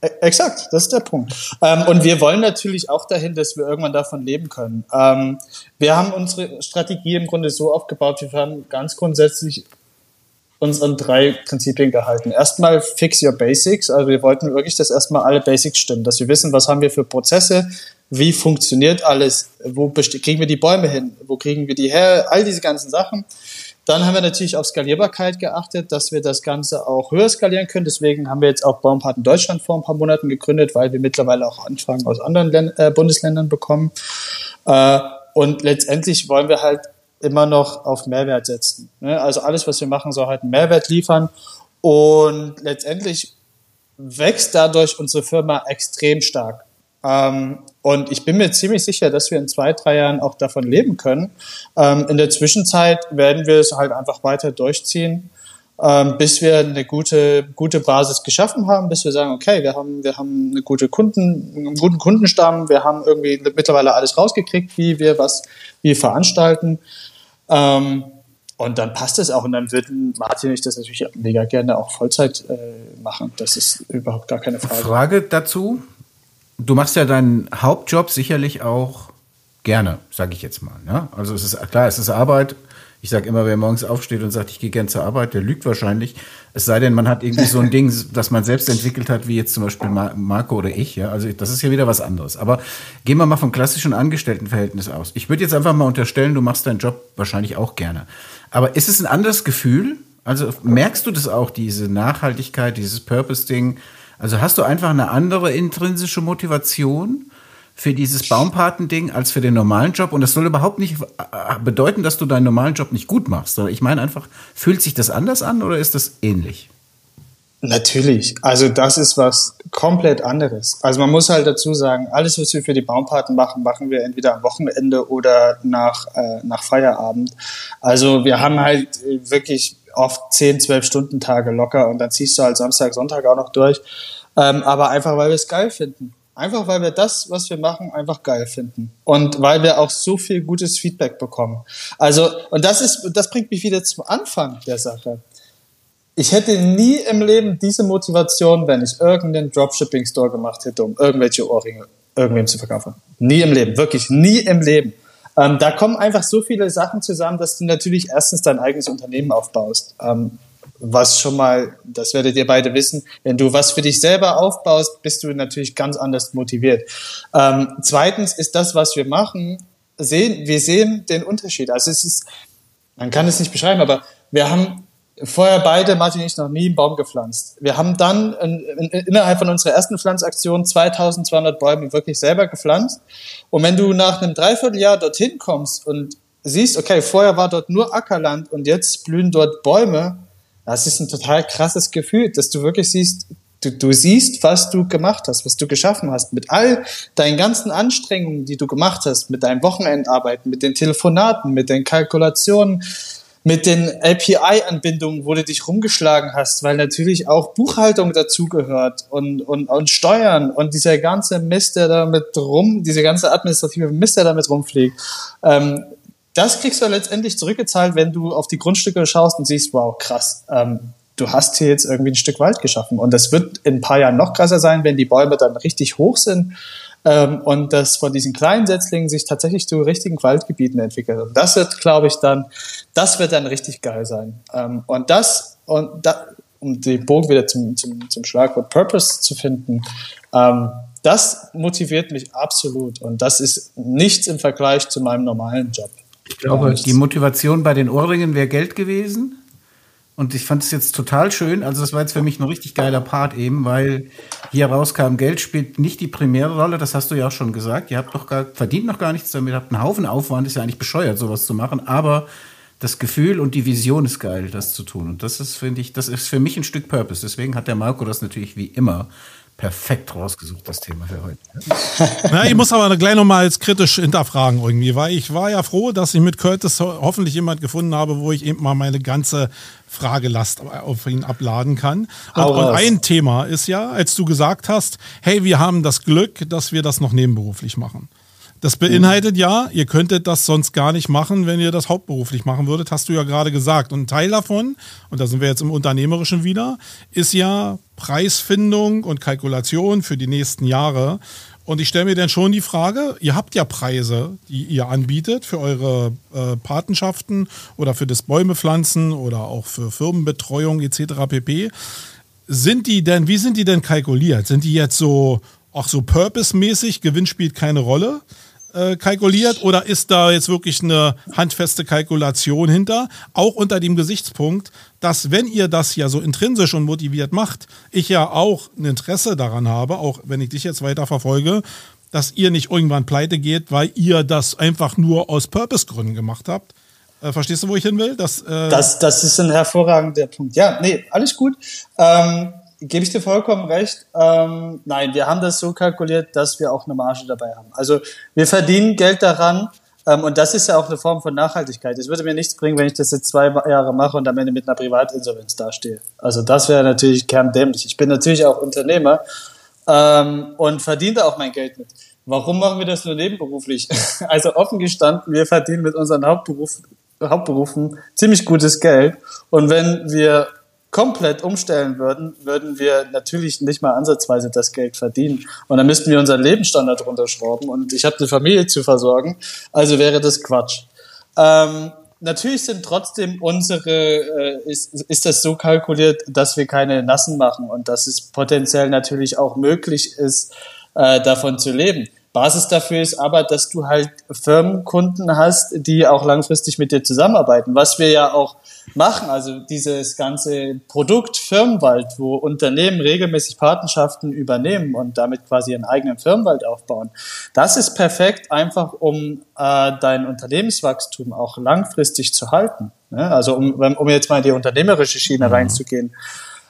E, exakt, das ist der Punkt. Ähm, und wir wollen natürlich auch dahin, dass wir irgendwann davon leben können. Ähm, wir haben unsere Strategie im Grunde so aufgebaut, wir haben ganz grundsätzlich uns an drei Prinzipien gehalten. Erstmal fix your basics, also wir wollten wirklich, dass erstmal alle Basics stimmen, dass wir wissen, was haben wir für Prozesse, wie funktioniert alles, wo kriegen wir die Bäume hin, wo kriegen wir die her, all diese ganzen Sachen. Dann haben wir natürlich auf Skalierbarkeit geachtet, dass wir das Ganze auch höher skalieren können. Deswegen haben wir jetzt auch Baumpaten Deutschland vor ein paar Monaten gegründet, weil wir mittlerweile auch Anfragen aus anderen Län äh, Bundesländern bekommen. Äh, und letztendlich wollen wir halt immer noch auf Mehrwert setzen. Ne? Also alles, was wir machen, soll halt einen Mehrwert liefern. Und letztendlich wächst dadurch unsere Firma extrem stark. Ähm, und ich bin mir ziemlich sicher, dass wir in zwei, drei Jahren auch davon leben können. Ähm, in der Zwischenzeit werden wir es halt einfach weiter durchziehen, ähm, bis wir eine gute, gute Basis geschaffen haben, bis wir sagen, okay, wir haben, wir haben eine gute Kunden, einen guten Kundenstamm, wir haben irgendwie mittlerweile alles rausgekriegt, wie wir was, wie veranstalten. Ähm, und dann passt es auch. Und dann würden Martin und ich das natürlich mega gerne auch Vollzeit äh, machen. Das ist überhaupt gar keine Frage. Frage dazu. Du machst ja deinen Hauptjob sicherlich auch gerne, sage ich jetzt mal. Ne? Also es ist klar, es ist Arbeit. Ich sage immer, wer morgens aufsteht und sagt, ich gehe gern zur Arbeit, der lügt wahrscheinlich. Es sei denn, man hat irgendwie so ein Ding, *laughs* das man selbst entwickelt hat, wie jetzt zum Beispiel Marco oder ich. Ja? Also das ist ja wieder was anderes. Aber gehen wir mal vom klassischen Angestelltenverhältnis aus. Ich würde jetzt einfach mal unterstellen, du machst deinen Job wahrscheinlich auch gerne. Aber ist es ein anderes Gefühl? Also merkst du das auch, diese Nachhaltigkeit, dieses Purpose-Ding? Also hast du einfach eine andere intrinsische Motivation für dieses Baumpatending als für den normalen Job? Und das soll überhaupt nicht äh, bedeuten, dass du deinen normalen Job nicht gut machst. Ich meine einfach, fühlt sich das anders an oder ist das ähnlich? Natürlich. Also das ist was komplett anderes. Also man muss halt dazu sagen, alles, was wir für die Baumpaten machen, machen wir entweder am Wochenende oder nach, äh, nach Feierabend. Also wir haben halt wirklich oft 10, 12 Stunden Tage locker und dann ziehst du halt Samstag, Sonntag auch noch durch. Ähm, aber einfach, weil wir es geil finden. Einfach, weil wir das, was wir machen, einfach geil finden. Und weil wir auch so viel gutes Feedback bekommen. Also, und das ist, das bringt mich wieder zum Anfang der Sache. Ich hätte nie im Leben diese Motivation, wenn ich irgendeinen Dropshipping-Store gemacht hätte, um irgendwelche Ohrringe irgendwem zu verkaufen. Nie im Leben, wirklich nie im Leben. Ähm, da kommen einfach so viele Sachen zusammen, dass du natürlich erstens dein eigenes Unternehmen aufbaust. Ähm, was schon mal, das werdet ihr beide wissen, wenn du was für dich selber aufbaust, bist du natürlich ganz anders motiviert. Ähm, zweitens ist das, was wir machen, sehen, wir sehen den Unterschied. Also es ist, man kann es nicht beschreiben, aber wir haben vorher beide, Martin und ich, noch nie einen Baum gepflanzt. Wir haben dann in, in, innerhalb von unserer ersten Pflanzaktion 2200 Bäume wirklich selber gepflanzt. Und wenn du nach einem Dreivierteljahr dorthin kommst und siehst, okay, vorher war dort nur Ackerland und jetzt blühen dort Bäume, das ist ein total krasses Gefühl, dass du wirklich siehst, du, du siehst, was du gemacht hast, was du geschaffen hast, mit all deinen ganzen Anstrengungen, die du gemacht hast, mit deinen Wochenendarbeiten, mit den Telefonaten, mit den Kalkulationen, mit den API-Anbindungen, wo du dich rumgeschlagen hast, weil natürlich auch Buchhaltung dazugehört und, und, und Steuern und dieser ganze Mist, der damit rum, diese ganze administrative Mist, der damit rumfliegt. Ähm, das kriegst du letztendlich zurückgezahlt, wenn du auf die Grundstücke schaust und siehst, wow, krass, ähm, du hast hier jetzt irgendwie ein Stück Wald geschaffen. Und das wird in ein paar Jahren noch krasser sein, wenn die Bäume dann richtig hoch sind ähm, und das von diesen kleinen Setzlingen sich tatsächlich zu richtigen Waldgebieten entwickelt. Und das wird, glaube ich, dann, das wird dann richtig geil sein. Ähm, und das, und da, um den Bogen wieder zum, zum, zum Schlagwort Purpose zu finden, ähm, das motiviert mich absolut. Und das ist nichts im Vergleich zu meinem normalen Job. Ich glaube, die Motivation bei den Ohrringen wäre Geld gewesen. Und ich fand es jetzt total schön. Also, das war jetzt für mich ein richtig geiler Part eben, weil hier rauskam, Geld spielt nicht die primäre Rolle. Das hast du ja auch schon gesagt. Ihr habt doch gar, verdient noch gar nichts damit, habt einen Haufen Aufwand. Ist ja eigentlich bescheuert, sowas zu machen. Aber das Gefühl und die Vision ist geil, das zu tun. Und das ist, finde ich, das ist für mich ein Stück Purpose. Deswegen hat der Marco das natürlich wie immer perfekt rausgesucht, das Thema für heute. *laughs* Na, ich muss aber gleich nochmal jetzt kritisch hinterfragen irgendwie, weil ich war ja froh, dass ich mit Curtis hoffentlich jemand gefunden habe, wo ich eben mal meine ganze Fragelast auf ihn abladen kann. Und, und ein Thema ist ja, als du gesagt hast, hey, wir haben das Glück, dass wir das noch nebenberuflich machen. Das beinhaltet ja, ihr könntet das sonst gar nicht machen, wenn ihr das hauptberuflich machen würdet, hast du ja gerade gesagt. Und ein Teil davon, und da sind wir jetzt im Unternehmerischen wieder, ist ja Preisfindung und Kalkulation für die nächsten Jahre. Und ich stelle mir dann schon die Frage, ihr habt ja Preise, die ihr anbietet für eure äh, Patenschaften oder für das Bäumepflanzen oder auch für Firmenbetreuung etc. pp. Sind die denn, wie sind die denn kalkuliert? Sind die jetzt so auch so purpose-mäßig, Gewinn spielt keine Rolle, äh, kalkuliert oder ist da jetzt wirklich eine handfeste Kalkulation hinter? Auch unter dem Gesichtspunkt, dass wenn ihr das ja so intrinsisch und motiviert macht, ich ja auch ein Interesse daran habe, auch wenn ich dich jetzt weiter verfolge, dass ihr nicht irgendwann pleite geht, weil ihr das einfach nur aus Purpose-Gründen gemacht habt. Äh, verstehst du, wo ich hin will? Das, äh das, das ist ein hervorragender Punkt. Ja, nee, alles gut. Ähm, Gebe ich dir vollkommen recht. Ähm, nein, wir haben das so kalkuliert, dass wir auch eine Marge dabei haben. Also wir verdienen Geld daran ähm, und das ist ja auch eine Form von Nachhaltigkeit. Es würde mir nichts bringen, wenn ich das jetzt zwei Jahre mache und am Ende mit einer Privatinsolvenz dastehe. Also das wäre natürlich kerndämlich. Ich bin natürlich auch Unternehmer ähm, und verdiene da auch mein Geld mit. Warum machen wir das nur nebenberuflich? *laughs* Also offen gestanden, wir verdienen mit unseren Hauptberuf, Hauptberufen ziemlich gutes Geld. Und wenn wir komplett umstellen würden, würden wir natürlich nicht mal ansatzweise das Geld verdienen. Und dann müssten wir unseren Lebensstandard runterschrauben und ich habe eine Familie zu versorgen. Also wäre das Quatsch. Ähm, natürlich sind trotzdem unsere, äh, ist, ist das so kalkuliert, dass wir keine Nassen machen und dass es potenziell natürlich auch möglich ist, äh, davon zu leben. Basis dafür ist aber, dass du halt Firmenkunden hast, die auch langfristig mit dir zusammenarbeiten, was wir ja auch machen. Also dieses ganze Produkt Firmenwald, wo Unternehmen regelmäßig Patenschaften übernehmen und damit quasi ihren eigenen Firmenwald aufbauen. Das ist perfekt, einfach um äh, dein Unternehmenswachstum auch langfristig zu halten. Ne? Also um, um jetzt mal in die unternehmerische Schiene mhm. reinzugehen.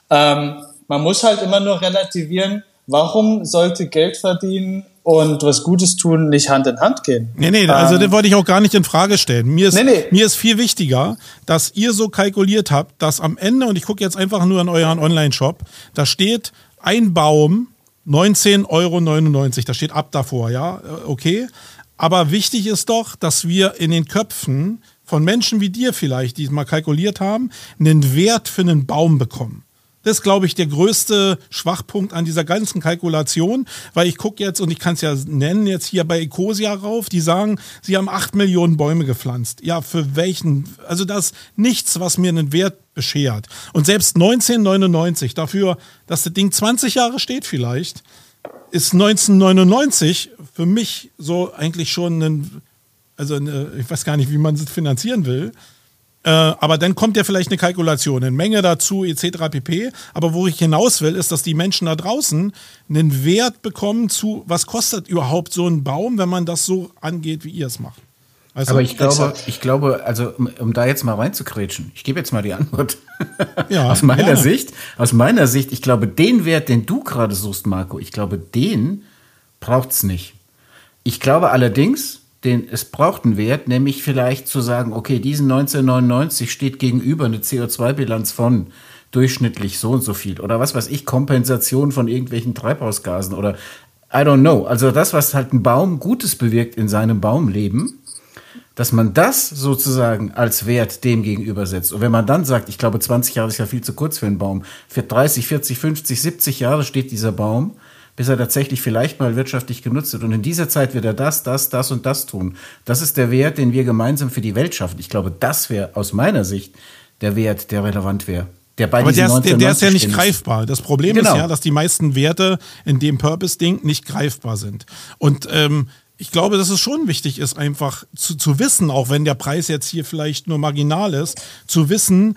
Ähm, man muss halt immer nur relativieren, warum sollte Geld verdienen und was Gutes tun nicht Hand in Hand gehen. Nee, nee, also ähm, den wollte ich auch gar nicht in Frage stellen. Mir ist, nee, nee. mir ist viel wichtiger, dass ihr so kalkuliert habt, dass am Ende, und ich gucke jetzt einfach nur in euren Online-Shop, da steht ein Baum 19,99 Euro. Da steht ab davor, ja, äh, okay. Aber wichtig ist doch, dass wir in den Köpfen von Menschen wie dir vielleicht, die es mal kalkuliert haben, einen Wert für einen Baum bekommen. Das ist, glaube ich, der größte Schwachpunkt an dieser ganzen Kalkulation, weil ich gucke jetzt, und ich kann es ja nennen, jetzt hier bei Ecosia rauf, die sagen, sie haben acht Millionen Bäume gepflanzt. Ja, für welchen? Also das ist nichts, was mir einen Wert beschert. Und selbst 1999, dafür, dass das Ding 20 Jahre steht vielleicht, ist 1999 für mich so eigentlich schon ein, also eine, ich weiß gar nicht, wie man es finanzieren will, äh, aber dann kommt ja vielleicht eine Kalkulation, eine Menge dazu, etc. pp. Aber wo ich hinaus will, ist, dass die Menschen da draußen einen Wert bekommen zu, was kostet überhaupt so ein Baum, wenn man das so angeht, wie ihr es macht. Also, aber ich glaube, ich glaube, also um, um da jetzt mal reinzukretschen, ich gebe jetzt mal die Antwort. *laughs* Ja, aus meiner gerne. Sicht, aus meiner Sicht, ich glaube, den Wert, den du gerade suchst, Marco, ich glaube, den braucht's nicht. Ich glaube allerdings, den, es braucht einen Wert, nämlich vielleicht zu sagen, okay, diesen 1999 steht gegenüber eine CO2-Bilanz von durchschnittlich so und so viel oder was weiß ich, Kompensation von irgendwelchen Treibhausgasen oder I don't know. Also das, was halt ein Baum Gutes bewirkt in seinem Baumleben, dass man das sozusagen als Wert dem gegenübersetzt. Und wenn man dann sagt, ich glaube, 20 Jahre ist ja viel zu kurz für einen Baum, für 30, 40, 50, 70 Jahre steht dieser Baum, bis er tatsächlich vielleicht mal wirtschaftlich genutzt wird. Und in dieser Zeit wird er das, das, das und das tun. Das ist der Wert, den wir gemeinsam für die Welt schaffen. Ich glaube, das wäre aus meiner Sicht der Wert, der relevant wäre. Der bei Aber der ist, der, der ist ja nicht greifbar. Das Problem genau. ist ja, dass die meisten Werte in dem Purpose-Ding nicht greifbar sind. Und ähm, ich glaube, dass es schon wichtig ist, einfach zu, zu wissen, auch wenn der Preis jetzt hier vielleicht nur marginal ist, zu wissen,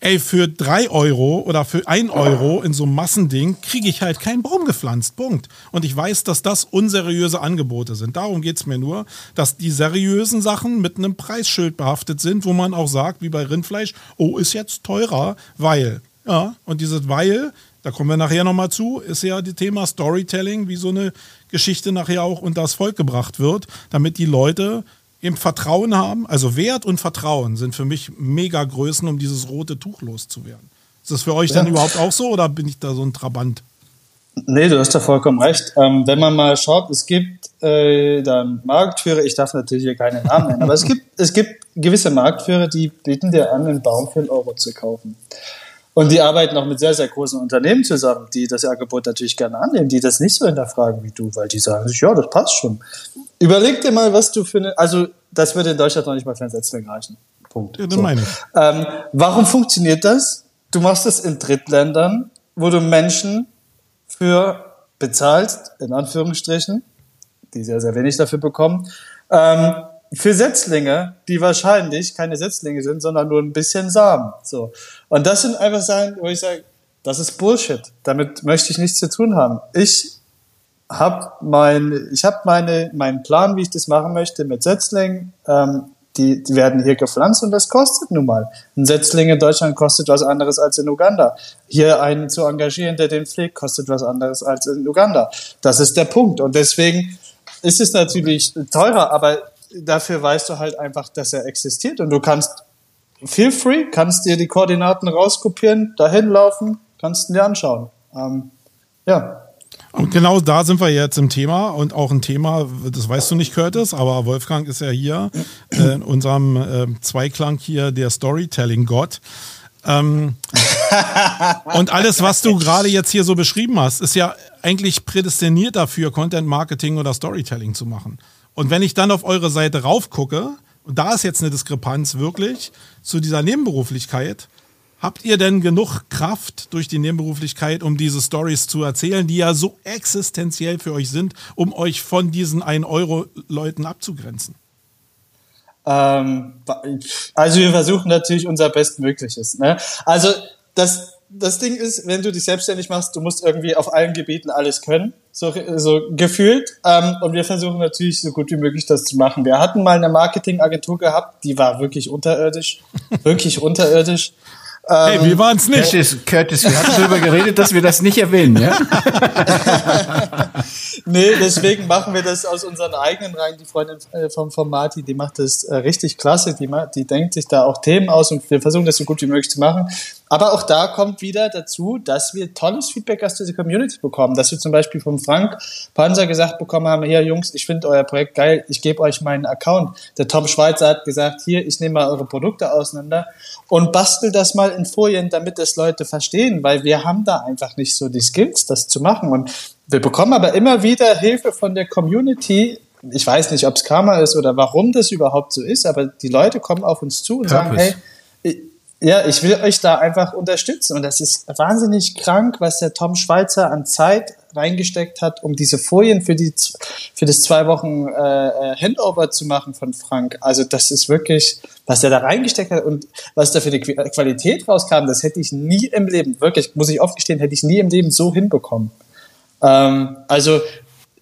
ey, für drei Euro oder für ein Euro in so einem Massending kriege ich halt keinen Baum gepflanzt. Punkt. Und ich weiß, dass das unseriöse Angebote sind. Darum geht es mir nur, dass die seriösen Sachen mit einem Preisschild behaftet sind, wo man auch sagt, wie bei Rindfleisch, oh, ist jetzt teurer, weil. Ja, und dieses weil, da kommen wir nachher nochmal zu, ist ja das Thema Storytelling, wie so eine Geschichte nachher auch unter das Volk gebracht wird, damit die Leute eben Vertrauen haben. Also Wert und Vertrauen sind für mich mega Größen, um dieses rote Tuch loszuwerden. Ist das für euch ja. dann überhaupt auch so oder bin ich da so ein Trabant? Nee, du hast da vollkommen recht. Ähm, wenn man mal schaut, es gibt äh, dann Marktführer, ich darf natürlich hier keine Namen nennen, aber es gibt, es gibt gewisse Marktführer, die bieten dir an, einen Baum für einen Euro zu kaufen. Und die arbeiten auch mit sehr, sehr großen Unternehmen zusammen, die das Angebot natürlich gerne annehmen, die das nicht so hinterfragen wie du, weil die sagen sich, ja, das passt schon. Überleg dir mal, was du für eine, also das würde in Deutschland noch nicht mal für ein Setzling reichen. Punkt. Ja, so. meine. Ähm, warum funktioniert das? Du machst es in Drittländern, wo du Menschen für bezahlst, in Anführungsstrichen, die sehr, sehr wenig dafür bekommen, ähm, für Setzlinge, die wahrscheinlich keine Setzlinge sind, sondern nur ein bisschen Samen. So. Und das sind einfach Sachen, wo ich sage, das ist Bullshit. Damit möchte ich nichts zu tun haben. Ich habe mein, ich habe meine, meinen Plan, wie ich das machen möchte mit Setzlingen. Ähm, die, die werden hier gepflanzt und das kostet nun mal. Ein Setzling in Deutschland kostet was anderes als in Uganda. Hier einen zu engagieren, der den pflegt, kostet was anderes als in Uganda. Das ist der Punkt. Und deswegen ist es natürlich teurer, aber dafür weißt du halt einfach, dass er existiert und du kannst feel free, kannst dir die Koordinaten rauskopieren, dahin laufen, kannst ihn dir anschauen. Ähm, ja. Und genau da sind wir jetzt im Thema und auch ein Thema, das weißt du nicht, Curtis, aber Wolfgang ist ja hier äh, in unserem äh, Zweiklang hier der Storytelling-Gott. Ähm, *laughs* und alles, was du gerade jetzt hier so beschrieben hast, ist ja eigentlich prädestiniert dafür, Content Marketing oder Storytelling zu machen. Und wenn ich dann auf eure Seite raufgucke, und da ist jetzt eine Diskrepanz wirklich zu dieser Nebenberuflichkeit, habt ihr denn genug Kraft durch die Nebenberuflichkeit, um diese Stories zu erzählen, die ja so existenziell für euch sind, um euch von diesen 1-Euro-Leuten abzugrenzen? Ähm, also wir versuchen natürlich unser Bestmögliches. Ne? Also das das Ding ist, wenn du dich selbstständig machst, du musst irgendwie auf allen Gebieten alles können, so, so gefühlt. Ähm, und wir versuchen natürlich so gut wie möglich das zu machen. Wir hatten mal eine Marketingagentur gehabt, die war wirklich unterirdisch, *laughs* wirklich unterirdisch. Hey, wir ähm, waren es nicht. Curtis, Curtis, wir hatten darüber geredet, dass wir das nicht erwähnen, ja? *laughs* nee, deswegen machen wir das aus unseren eigenen Reihen. Die Freundin äh, vom, vom Martin, die macht das äh, richtig klasse. Die, die denkt sich da auch Themen aus und wir versuchen das so gut wie möglich zu machen. Aber auch da kommt wieder dazu, dass wir tolles Feedback aus dieser Community bekommen. Dass wir zum Beispiel vom Frank Panzer gesagt bekommen haben, hier Jungs, ich finde euer Projekt geil, ich gebe euch meinen Account. Der Tom Schweizer hat gesagt, hier, ich nehme mal eure Produkte auseinander und bastel das mal in Folien, damit das Leute verstehen, weil wir haben da einfach nicht so die Skills, das zu machen. Und wir bekommen aber immer wieder Hilfe von der Community, ich weiß nicht, ob es Karma ist oder warum das überhaupt so ist, aber die Leute kommen auf uns zu und Purpose. sagen, hey, ja, ich will euch da einfach unterstützen. Und das ist wahnsinnig krank, was der Tom Schweizer an Zeit reingesteckt hat, um diese Folien für die für das zwei Wochen äh, äh, Handover zu machen von Frank. Also das ist wirklich, was der da reingesteckt hat und was da für die Qualität rauskam, das hätte ich nie im Leben, wirklich, muss ich oft gestehen, hätte ich nie im Leben so hinbekommen. Ähm, also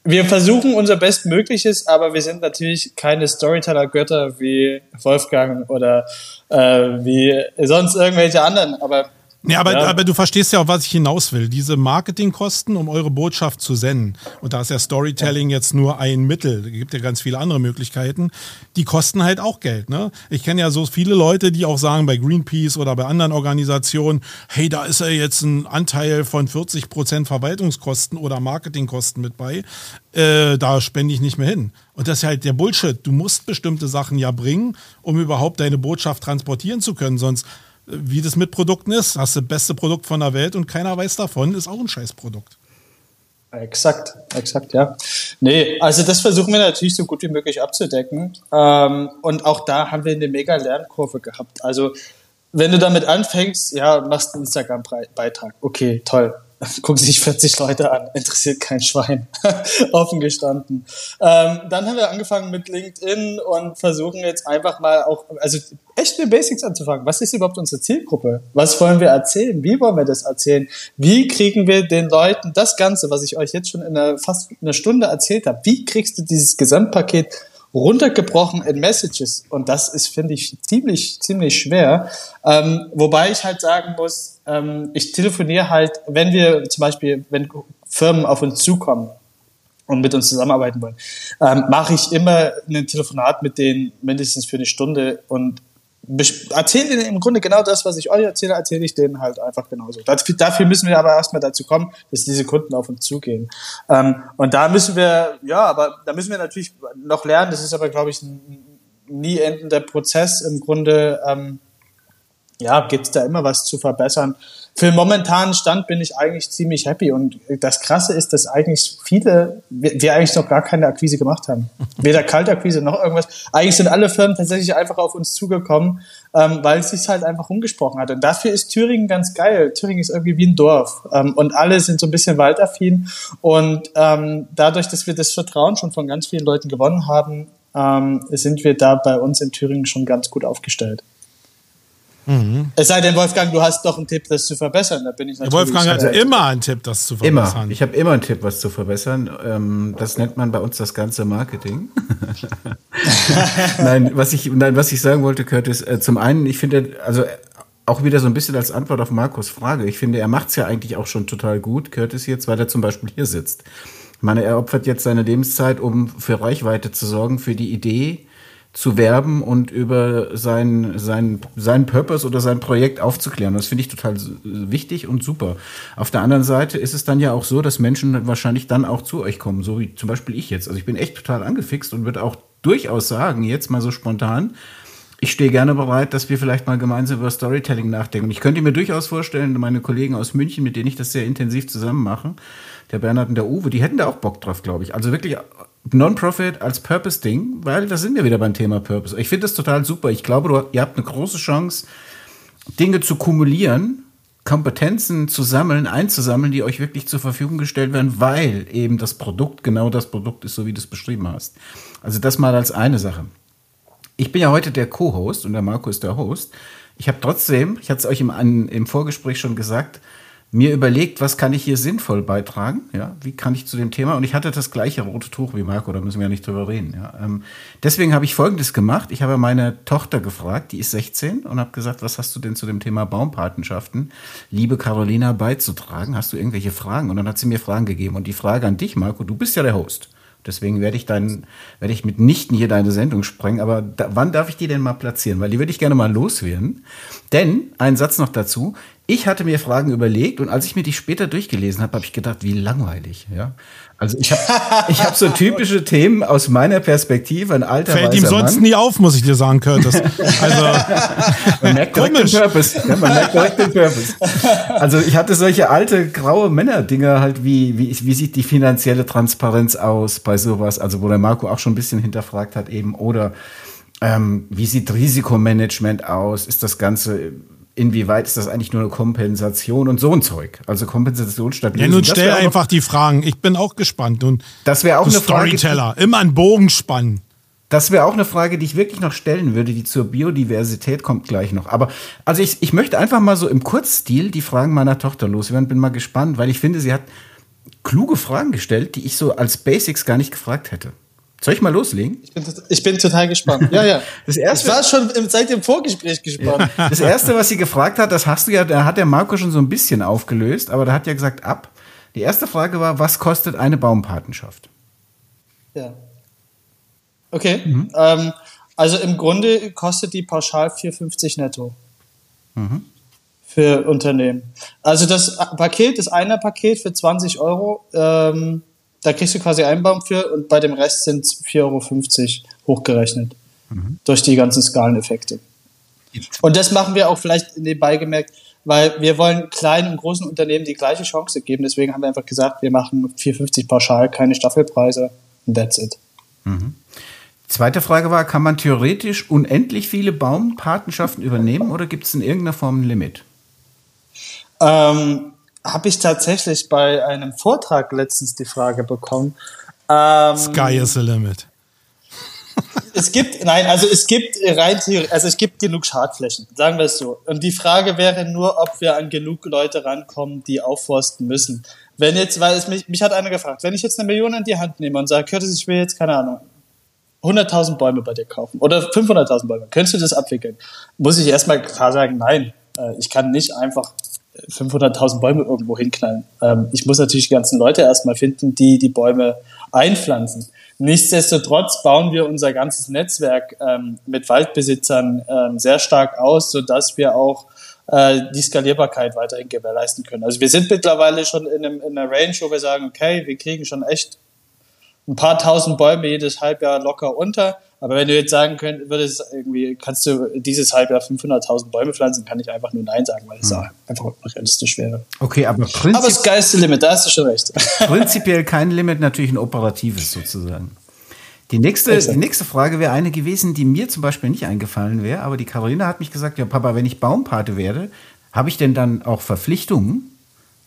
wir versuchen unser Bestmögliches, aber wir sind natürlich keine Storyteller-Götter wie Wolfgang oder äh, wie sonst irgendwelche anderen. Aber Nee, aber, ja. aber du verstehst ja auch, was ich hinaus will. Diese Marketingkosten, um eure Botschaft zu senden. Und da ist ja Storytelling jetzt nur ein Mittel. Es gibt ja ganz viele andere Möglichkeiten. Die kosten halt auch Geld. Ne? Ich kenne ja so viele Leute, die auch sagen bei Greenpeace oder bei anderen Organisationen, hey, da ist ja jetzt ein Anteil von 40 Prozent Verwaltungskosten oder Marketingkosten mit bei. Äh, da spende ich nicht mehr hin. Und das ist halt der Bullshit. Du musst bestimmte Sachen ja bringen, um überhaupt deine Botschaft transportieren zu können. Sonst wie das mit Produkten ist. Hast du das beste Produkt von der Welt und keiner weiß davon, ist auch ein Scheißprodukt. Exakt, exakt, ja. Nee, also das versuchen wir natürlich so gut wie möglich abzudecken. Ähm, und auch da haben wir eine mega Lernkurve gehabt. Also wenn du damit anfängst, ja, machst einen Instagram-Beitrag. Okay, toll. *laughs* gucken sich 40 Leute an, interessiert kein Schwein, *laughs* offen gestanden. Ähm, dann haben wir angefangen mit LinkedIn und versuchen jetzt einfach mal auch, also echt mit Basics anzufangen. Was ist überhaupt unsere Zielgruppe? Was wollen wir erzählen? Wie wollen wir das erzählen? Wie kriegen wir den Leuten das Ganze, was ich euch jetzt schon in einer, fast einer Stunde erzählt habe, wie kriegst du dieses Gesamtpaket runtergebrochen in Messages. Und das ist, finde ich, ziemlich, ziemlich schwer. Ähm, wobei ich halt sagen muss, ähm, ich telefoniere halt, wenn wir zum Beispiel, wenn Firmen auf uns zukommen und mit uns zusammenarbeiten wollen, ähm, mache ich immer ein Telefonat mit denen mindestens für eine Stunde und erzähle ihnen im Grunde genau das, was ich euch erzähle, erzähle ich denen halt einfach genauso. Dafür müssen wir aber erstmal dazu kommen, dass diese Kunden auf uns zugehen. Ähm, und da müssen wir, ja, aber da müssen wir natürlich noch lernen. Das ist aber, glaube ich, ein nie endender Prozess im Grunde, ähm, ja, gibt's da immer was zu verbessern. Für den momentanen Stand bin ich eigentlich ziemlich happy und das Krasse ist, dass eigentlich viele, wir, wir eigentlich noch gar keine Akquise gemacht haben. *laughs* Weder Kaltakquise noch irgendwas. Eigentlich sind alle Firmen tatsächlich einfach auf uns zugekommen, ähm, weil es sich halt einfach umgesprochen hat. Und dafür ist Thüringen ganz geil. Thüringen ist irgendwie wie ein Dorf ähm, und alle sind so ein bisschen waldaffin und ähm, dadurch, dass wir das Vertrauen schon von ganz vielen Leuten gewonnen haben, ähm, sind wir da bei uns in Thüringen schon ganz gut aufgestellt. Mhm. Es sei denn, Wolfgang, du hast doch einen Tipp, das zu verbessern. Da bin ich natürlich. Wolfgang hat immer einen Tipp, das zu verbessern. Immer. Ich habe immer einen Tipp, was zu verbessern. Ähm, das nennt man bei uns das ganze Marketing. *laughs* nein, was ich, nein, was ich sagen wollte, Kurt, ist äh, zum einen, ich finde, also auch wieder so ein bisschen als Antwort auf Markus Frage. Ich finde, er macht es ja eigentlich auch schon total gut, Curtis jetzt, weil er zum Beispiel hier sitzt. Ich meine, er opfert jetzt seine Lebenszeit, um für Reichweite zu sorgen, für die Idee, zu werben und über sein, sein, sein Purpose oder sein Projekt aufzuklären. Das finde ich total wichtig und super. Auf der anderen Seite ist es dann ja auch so, dass Menschen wahrscheinlich dann auch zu euch kommen, so wie zum Beispiel ich jetzt. Also ich bin echt total angefixt und würde auch durchaus sagen, jetzt mal so spontan, ich stehe gerne bereit, dass wir vielleicht mal gemeinsam über Storytelling nachdenken. Ich könnte mir durchaus vorstellen, meine Kollegen aus München, mit denen ich das sehr intensiv zusammen mache, der Bernhard und der Uwe, die hätten da auch Bock drauf, glaube ich. Also wirklich Non-Profit als Purpose-Ding, weil da sind wir wieder beim Thema Purpose. Ich finde das total super. Ich glaube, du, ihr habt eine große Chance, Dinge zu kumulieren, Kompetenzen zu sammeln, einzusammeln, die euch wirklich zur Verfügung gestellt werden, weil eben das Produkt genau das Produkt ist, so wie du es beschrieben hast. Also das mal als eine Sache. Ich bin ja heute der Co-Host und der Marco ist der Host. Ich habe trotzdem, ich hatte es euch im, im Vorgespräch schon gesagt, mir überlegt, was kann ich hier sinnvoll beitragen, ja, wie kann ich zu dem Thema, und ich hatte das gleiche rote Tuch wie Marco, da müssen wir ja nicht drüber reden, ja. Ähm, deswegen habe ich Folgendes gemacht, ich habe meine Tochter gefragt, die ist 16, und habe gesagt, was hast du denn zu dem Thema Baumpatenschaften, liebe Carolina, beizutragen, hast du irgendwelche Fragen? Und dann hat sie mir Fragen gegeben, und die Frage an dich, Marco, du bist ja der Host. Deswegen werde ich dann, werde ich mitnichten hier deine Sendung sprengen. Aber da, wann darf ich die denn mal platzieren? Weil die würde ich gerne mal loswerden. Denn, ein Satz noch dazu, ich hatte mir Fragen überlegt und als ich mir die später durchgelesen habe, habe ich gedacht, wie langweilig. Ja? Also ich habe ich hab so typische Themen aus meiner Perspektive, ein alter Fällt ihm sonst Mann. nie auf, muss ich dir sagen, Curtis. *laughs* Also, man merkt direkt den Purpose. Ja, man merkt direkt den Purpose. Also ich hatte solche alte graue Männer-Dinger halt, wie, wie, wie sieht die finanzielle Transparenz aus bei sowas, also wo der Marco auch schon ein bisschen hinterfragt hat eben, oder ähm, wie sieht Risikomanagement aus? Ist das Ganze inwieweit ist das eigentlich nur eine Kompensation und so ein Zeug? Also Kompensation statt Ja, nun stell einfach die Fragen. Ich bin auch gespannt. Und das wäre auch eine Storyteller, Frage, immer einen Bogen spannen. Das wäre auch eine Frage, die ich wirklich noch stellen würde. Die zur Biodiversität kommt gleich noch. Aber also ich, ich möchte einfach mal so im Kurzstil die Fragen meiner Tochter loswerden. Bin mal gespannt, weil ich finde, sie hat kluge Fragen gestellt, die ich so als Basics gar nicht gefragt hätte. Soll ich mal loslegen? Ich bin, ich bin total gespannt. Ja, ja. *laughs* Das erste, ich war schon seit dem Vorgespräch gespannt. Das erste, was sie gefragt hat, das hast du ja, da hat der Marco schon so ein bisschen aufgelöst, aber da hat ja gesagt ab. Die erste Frage war, was kostet eine Baumpatenschaft? Ja. Okay. Mhm. Ähm, also im Grunde kostet die pauschal 4,50 netto. Mhm. Für Unternehmen. Also das Paket, das eine Paket für 20 Euro, ähm, da kriegst du quasi einen Baum für und bei dem Rest sind es 4,50 Euro hochgerechnet. Mhm. Durch die ganzen Skaleneffekte. Und das machen wir auch vielleicht nebenbei gemerkt, weil wir wollen kleinen und großen Unternehmen die gleiche Chance geben. Deswegen haben wir einfach gesagt, wir machen 4,50 pauschal, keine Staffelpreise. Und that's it. Mhm. Zweite Frage war, kann man theoretisch unendlich viele Baumpatenschaften übernehmen oder gibt es in irgendeiner Form ein Limit? Ähm, habe ich tatsächlich bei einem Vortrag letztens die Frage bekommen. Ähm, Sky is the limit. es gibt, nein, also es gibt rein also es gibt genug Schadflächen, sagen wir es so. Und die Frage wäre nur, ob wir an genug Leute rankommen, die aufforsten müssen. Wenn jetzt, weil es mich, mich hat einer gefragt, wenn ich jetzt eine Million in die Hand nehme und sage, Curtis, ich will jetzt, keine Ahnung, 100.000 Bäume bei dir kaufen oder 500.000 Bäume, könntest du das abwickeln? Muss ich erstmal klar sagen, nein, äh, ich kann nicht einfach 500.000 Bäume irgendwo hinknallen. Ähm, ich muss natürlich die ganzen Leute erstmal finden, die die Bäume einpflanzen. Nichtsdestotrotz bauen wir unser ganzes Netzwerk ähm, mit Waldbesitzern ähm, sehr stark aus, sodass wir auch äh, die Skalierbarkeit weiterhin gewährleisten können. Also wir sind mittlerweile schon in, einem, in einer Range, wo wir sagen, okay, wir kriegen schon echt ein paar tausend Bäume jedes Halbjahr locker unter. Aber wenn du jetzt sagen könntest, würdest, irgendwie, kannst du dieses Halbjahr 500.000 Bäume pflanzen, kann ich einfach nur Nein sagen, weil es Hm. einfach unrealistisch wäre. Okay, aber, Aber prinzip das geilste Limit, da hast du schon recht. *laughs* prinzipiell kein Limit, natürlich ein operatives sozusagen. Die nächste, Exakt. die nächste Frage wäre eine gewesen, die mir zum Beispiel nicht eingefallen wäre, aber die Carolina hat mich gesagt, ja Papa, wenn ich Baumpate werde, habe ich denn dann auch Verpflichtungen?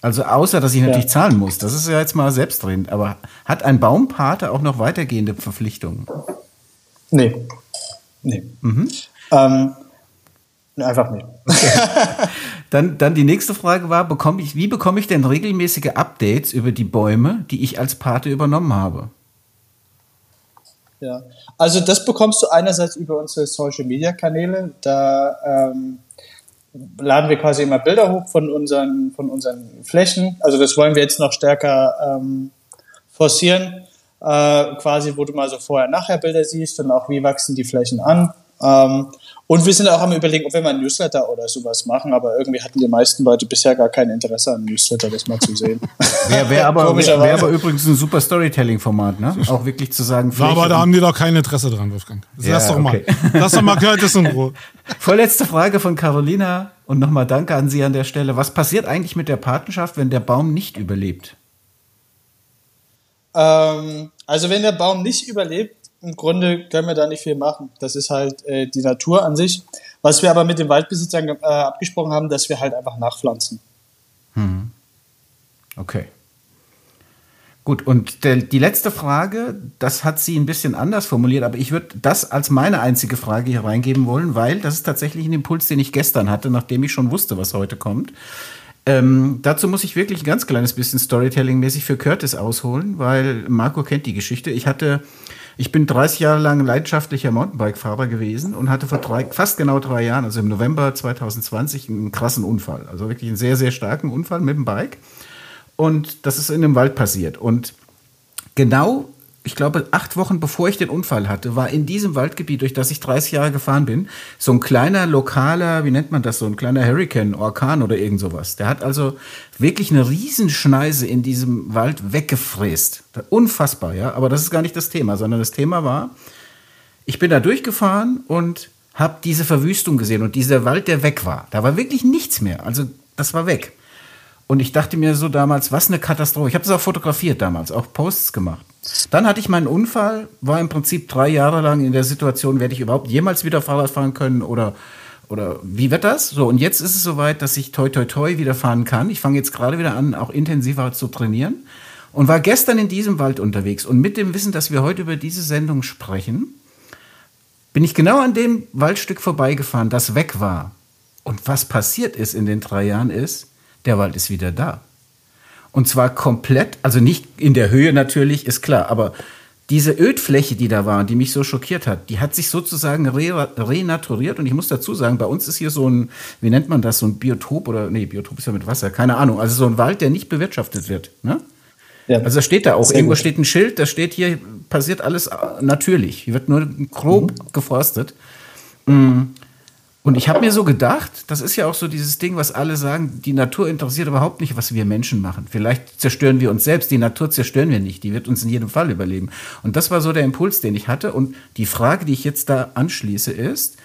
Also außer, dass ich natürlich Ja. zahlen muss. Das ist ja jetzt mal selbstredend. Aber hat ein Baumpate auch noch weitergehende Verpflichtungen? Nee. Nee. Mhm. Ähm, einfach nicht. Dann, dann die nächste Frage war, bekomme ich, wie bekomme ich denn regelmäßige Updates über die Bäume, die ich als Pate übernommen habe? Ja, also das bekommst du einerseits über unsere Social Media Kanäle. Da ähm, laden wir quasi immer Bilder hoch von unseren von unseren Flächen. Also das wollen wir jetzt noch stärker ähm, forcieren, äh, quasi wo du mal so vorher nachher Bilder siehst und auch wie wachsen die Flächen an. Ähm, und wir sind auch am überlegen, ob wir mal ein Newsletter oder sowas machen, aber irgendwie hatten die meisten Leute bisher gar kein Interesse an Newsletter, das mal zu sehen. *laughs* Wäre wär aber, wär, wär aber übrigens ein super Storytelling-Format, ne? Auch wirklich zu sagen, War, aber da haben die doch kein Interesse dran, Wolfgang. Ja, Lass doch mal. okay. *laughs* Lass doch mal Curtis in Ruhe. Vorletzte Frage von Carolina und nochmal Danke an Sie an der Stelle. Was passiert eigentlich mit der Patenschaft, wenn der Baum nicht überlebt? Ähm, also wenn der Baum nicht überlebt, im Grunde können wir da nicht viel machen. Das ist halt äh, die Natur an sich. Was wir aber mit den Waldbesitzern äh, abgesprochen haben, dass wir halt einfach nachpflanzen. Okay. Gut, und der, die letzte Frage, das hat sie ein bisschen anders formuliert, aber ich würde das als meine einzige Frage hier reingeben wollen, weil das ist tatsächlich ein Impuls, den ich gestern hatte, nachdem ich schon wusste, was heute kommt. Ähm, dazu muss ich wirklich ein ganz kleines bisschen Storytelling-mäßig für Curtis ausholen, weil Marco kennt die Geschichte. Ich hatte, ich bin 30 Jahre lang leidenschaftlicher Mountainbike-Fahrer gewesen und hatte vor drei, fast genau drei Jahren, also im November 2020, einen krassen Unfall. Also wirklich einen sehr, sehr starken Unfall mit dem Bike. Und das ist in einem Wald passiert. Und genau, ich glaube, acht Wochen bevor ich den Unfall hatte, war in diesem Waldgebiet, durch das ich 30 Jahre gefahren bin, so ein kleiner lokaler, wie nennt man das, so ein kleiner Hurricane, Orkan oder irgend sowas. Der hat also wirklich eine Riesenschneise in diesem Wald weggefräst. Unfassbar, ja. Aber das ist gar nicht das Thema, sondern das Thema war, ich bin da durchgefahren und habe diese Verwüstung gesehen und dieser Wald, der weg war. Da war wirklich nichts mehr. Also das war weg. Und ich dachte mir so damals, was eine Katastrophe. Ich habe das auch fotografiert damals, auch Posts gemacht. Dann hatte ich meinen Unfall, war im Prinzip drei Jahre lang in der Situation, werde ich überhaupt jemals wieder Fahrrad fahren können oder, oder wie wird das? So, und jetzt ist es soweit, dass ich toi toi toi wieder fahren kann. Ich fange jetzt gerade wieder an, auch intensiver zu trainieren und war gestern in diesem Wald unterwegs. Und mit dem Wissen, dass wir heute über diese Sendung sprechen, bin ich genau an dem Waldstück vorbeigefahren, das weg war. Und was passiert ist in den drei Jahren ist, der Wald ist wieder da. Und zwar komplett, also nicht in der Höhe natürlich, ist klar, aber diese Ödfläche, die da war, die mich so schockiert hat, die hat sich sozusagen re renaturiert. Und ich muss dazu sagen, bei uns ist hier so ein, wie nennt man das, so ein Biotop oder, nee, Biotop ist ja mit Wasser, keine Ahnung. Also so ein Wald, der nicht bewirtschaftet wird. Ne? Ja. Also da steht da auch, irgendwo gut. steht ein Schild, da steht hier, passiert alles äh, natürlich. Hier wird nur grob geforstet. Mm. Und ich habe mir so gedacht, das ist ja auch so dieses Ding, was alle sagen, die Natur interessiert überhaupt nicht, was wir Menschen machen. Vielleicht zerstören wir uns selbst, die Natur zerstören wir nicht, die wird uns in jedem Fall überleben. Und das war so der Impuls, den ich hatte. Und die Frage, die ich jetzt da anschließe, ist,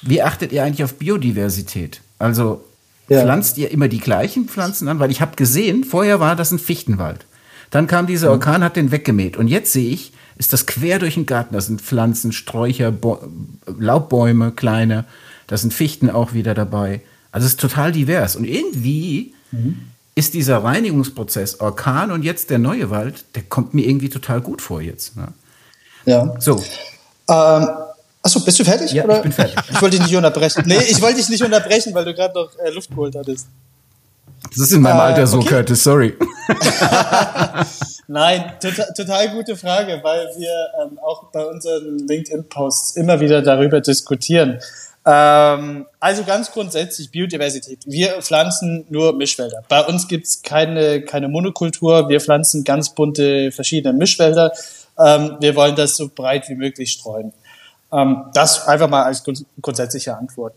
wie achtet ihr eigentlich auf Biodiversität? Also Ja. pflanzt ihr immer die gleichen Pflanzen an? Weil ich habe gesehen, vorher war das ein Fichtenwald. Dann kam dieser Mhm. Orkan, hat den weggemäht. Und jetzt sehe ich, ist das quer durch den Garten. Das sind Pflanzen, Sträucher, Bo Laubbäume, kleine. Da sind Fichten auch wieder dabei. Also es ist total divers. Und irgendwie Mhm. ist dieser Reinigungsprozess Orkan und jetzt der neue Wald, der kommt mir irgendwie total gut vor jetzt. Ne? Ja. So, Ähm, achso, bist du fertig? Ja, ich bin fertig. *laughs* Ich wollte dich nicht unterbrechen. Nee, ich wollte dich nicht unterbrechen, weil du gerade noch äh, Luft geholt hattest. das ist in meinem Äh, Alter so, okay. Curtis, sorry. *laughs* *laughs* Nein, total, total gute Frage, weil wir ähm, auch bei unseren LinkedIn-Posts immer wieder darüber diskutieren. Ähm, also ganz grundsätzlich Biodiversität. Wir pflanzen nur Mischwälder. Bei uns gibt's keine, keine Monokultur. Wir pflanzen ganz bunte verschiedene Mischwälder. Ähm, wir wollen das so breit wie möglich streuen. Ähm, das einfach mal als grund grundsätzliche Antwort.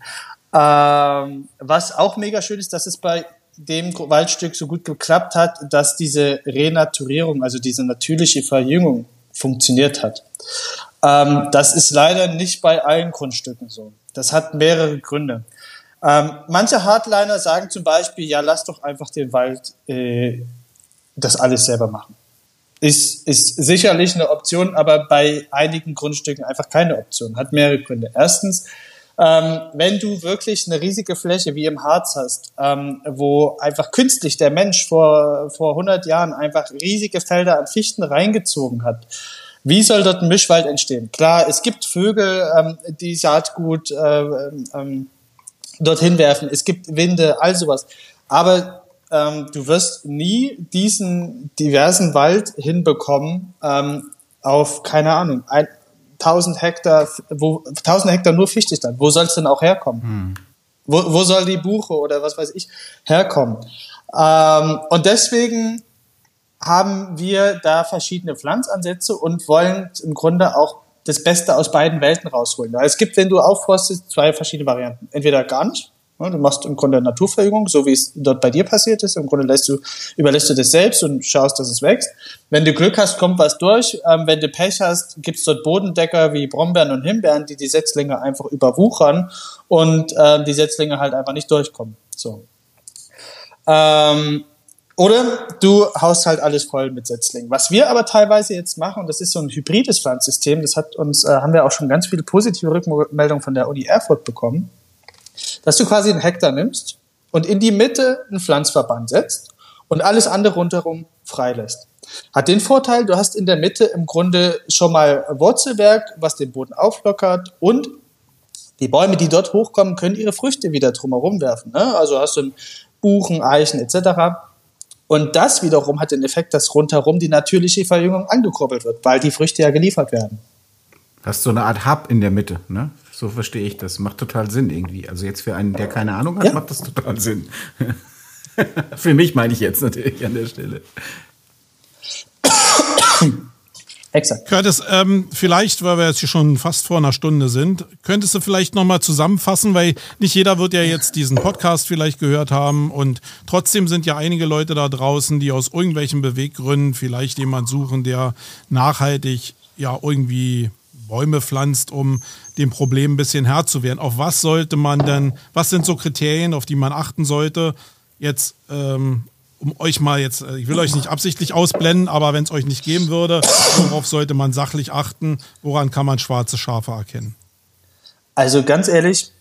Ähm, was auch mega schön ist, dass es bei dem Waldstück so gut geklappt hat, dass diese Renaturierung, also diese natürliche Verjüngung funktioniert hat. Ähm, das ist leider nicht bei allen Grundstücken so. Das hat mehrere Gründe. Ähm, manche Hardliner sagen zum Beispiel, ja, lass doch einfach den Wald äh, das alles selber machen. Ist, ist sicherlich eine Option, aber bei einigen Grundstücken einfach keine Option. Hat mehrere Gründe. Erstens, ähm, wenn du wirklich eine riesige Fläche wie im Harz hast, ähm, wo einfach künstlich der Mensch vor, vor 100 Jahren einfach riesige Felder an Fichten reingezogen hat, wie soll dort ein Mischwald entstehen? Klar, es gibt Vögel, ähm, die Saatgut äh, ähm, dorthin werfen, es gibt Winde, all sowas. Aber ähm, du wirst nie diesen diversen Wald hinbekommen ähm, auf, keine Ahnung, ein, 1000 Hektar, wo 1000 Hektar nur Fichte stand. Wo soll es denn auch herkommen? Hm. Wo, wo soll die Buche oder was weiß ich herkommen? Ähm, und deswegen haben wir da verschiedene Pflanzansätze und wollen im Grunde auch das Beste aus beiden Welten rausholen. Es gibt, wenn du aufforstest, zwei verschiedene Varianten. Entweder gar nicht, Du machst im Grunde Naturverjüngung, so wie es dort bei dir passiert ist. Im Grunde lässt du, überlässt du das selbst und schaust, dass es wächst. Wenn du Glück hast, kommt was durch. Ähm, wenn du Pech hast, gibt's dort Bodendecker wie Brombeeren und Himbeeren, die die Setzlinge einfach überwuchern und äh, die Setzlinge halt einfach nicht durchkommen. So. Ähm, oder du haust halt alles voll mit Setzlingen. Was wir aber teilweise jetzt machen, und das ist so ein hybrides Pflanzsystem, das hat uns, äh, haben wir auch schon ganz viele positive Rückmeldungen von der Uni Erfurt bekommen dass du quasi einen Hektar nimmst und in die Mitte einen Pflanzverband setzt und alles andere rundherum freilässt. Hat den Vorteil, du hast in der Mitte im Grunde schon mal Wurzelwerk, was den Boden auflockert und die Bäume, die dort hochkommen, können ihre Früchte wieder drumherum werfen. Ne? Also hast du Buchen, Eichen etc. Und das wiederum hat den Effekt, dass rundherum die natürliche Verjüngung angekurbelt wird, weil die Früchte ja geliefert werden. Hast so eine Art Hub in der Mitte, ne? So verstehe ich das. Macht total Sinn irgendwie. Also jetzt für einen, der keine Ahnung hat, ja. macht das total Sinn. *laughs* für mich meine ich jetzt natürlich an der Stelle. *coughs* Exakt. Curtis, ähm, vielleicht, weil wir jetzt hier schon fast vor einer Stunde sind, könntest du vielleicht nochmal zusammenfassen, weil nicht jeder wird ja jetzt diesen Podcast vielleicht gehört haben und trotzdem sind ja einige Leute da draußen, die aus irgendwelchen Beweggründen vielleicht jemand suchen, der nachhaltig ja irgendwie Bäume pflanzt, um dem Problem ein bisschen Herr zu werden. Auf was sollte man denn, was sind so Kriterien, auf die man achten sollte? Jetzt, ähm, um euch mal jetzt, äh, ich will euch nicht absichtlich ausblenden, aber wenn es euch nicht geben würde, worauf sollte man sachlich achten? Woran kann man schwarze Schafe erkennen? Also ganz ehrlich,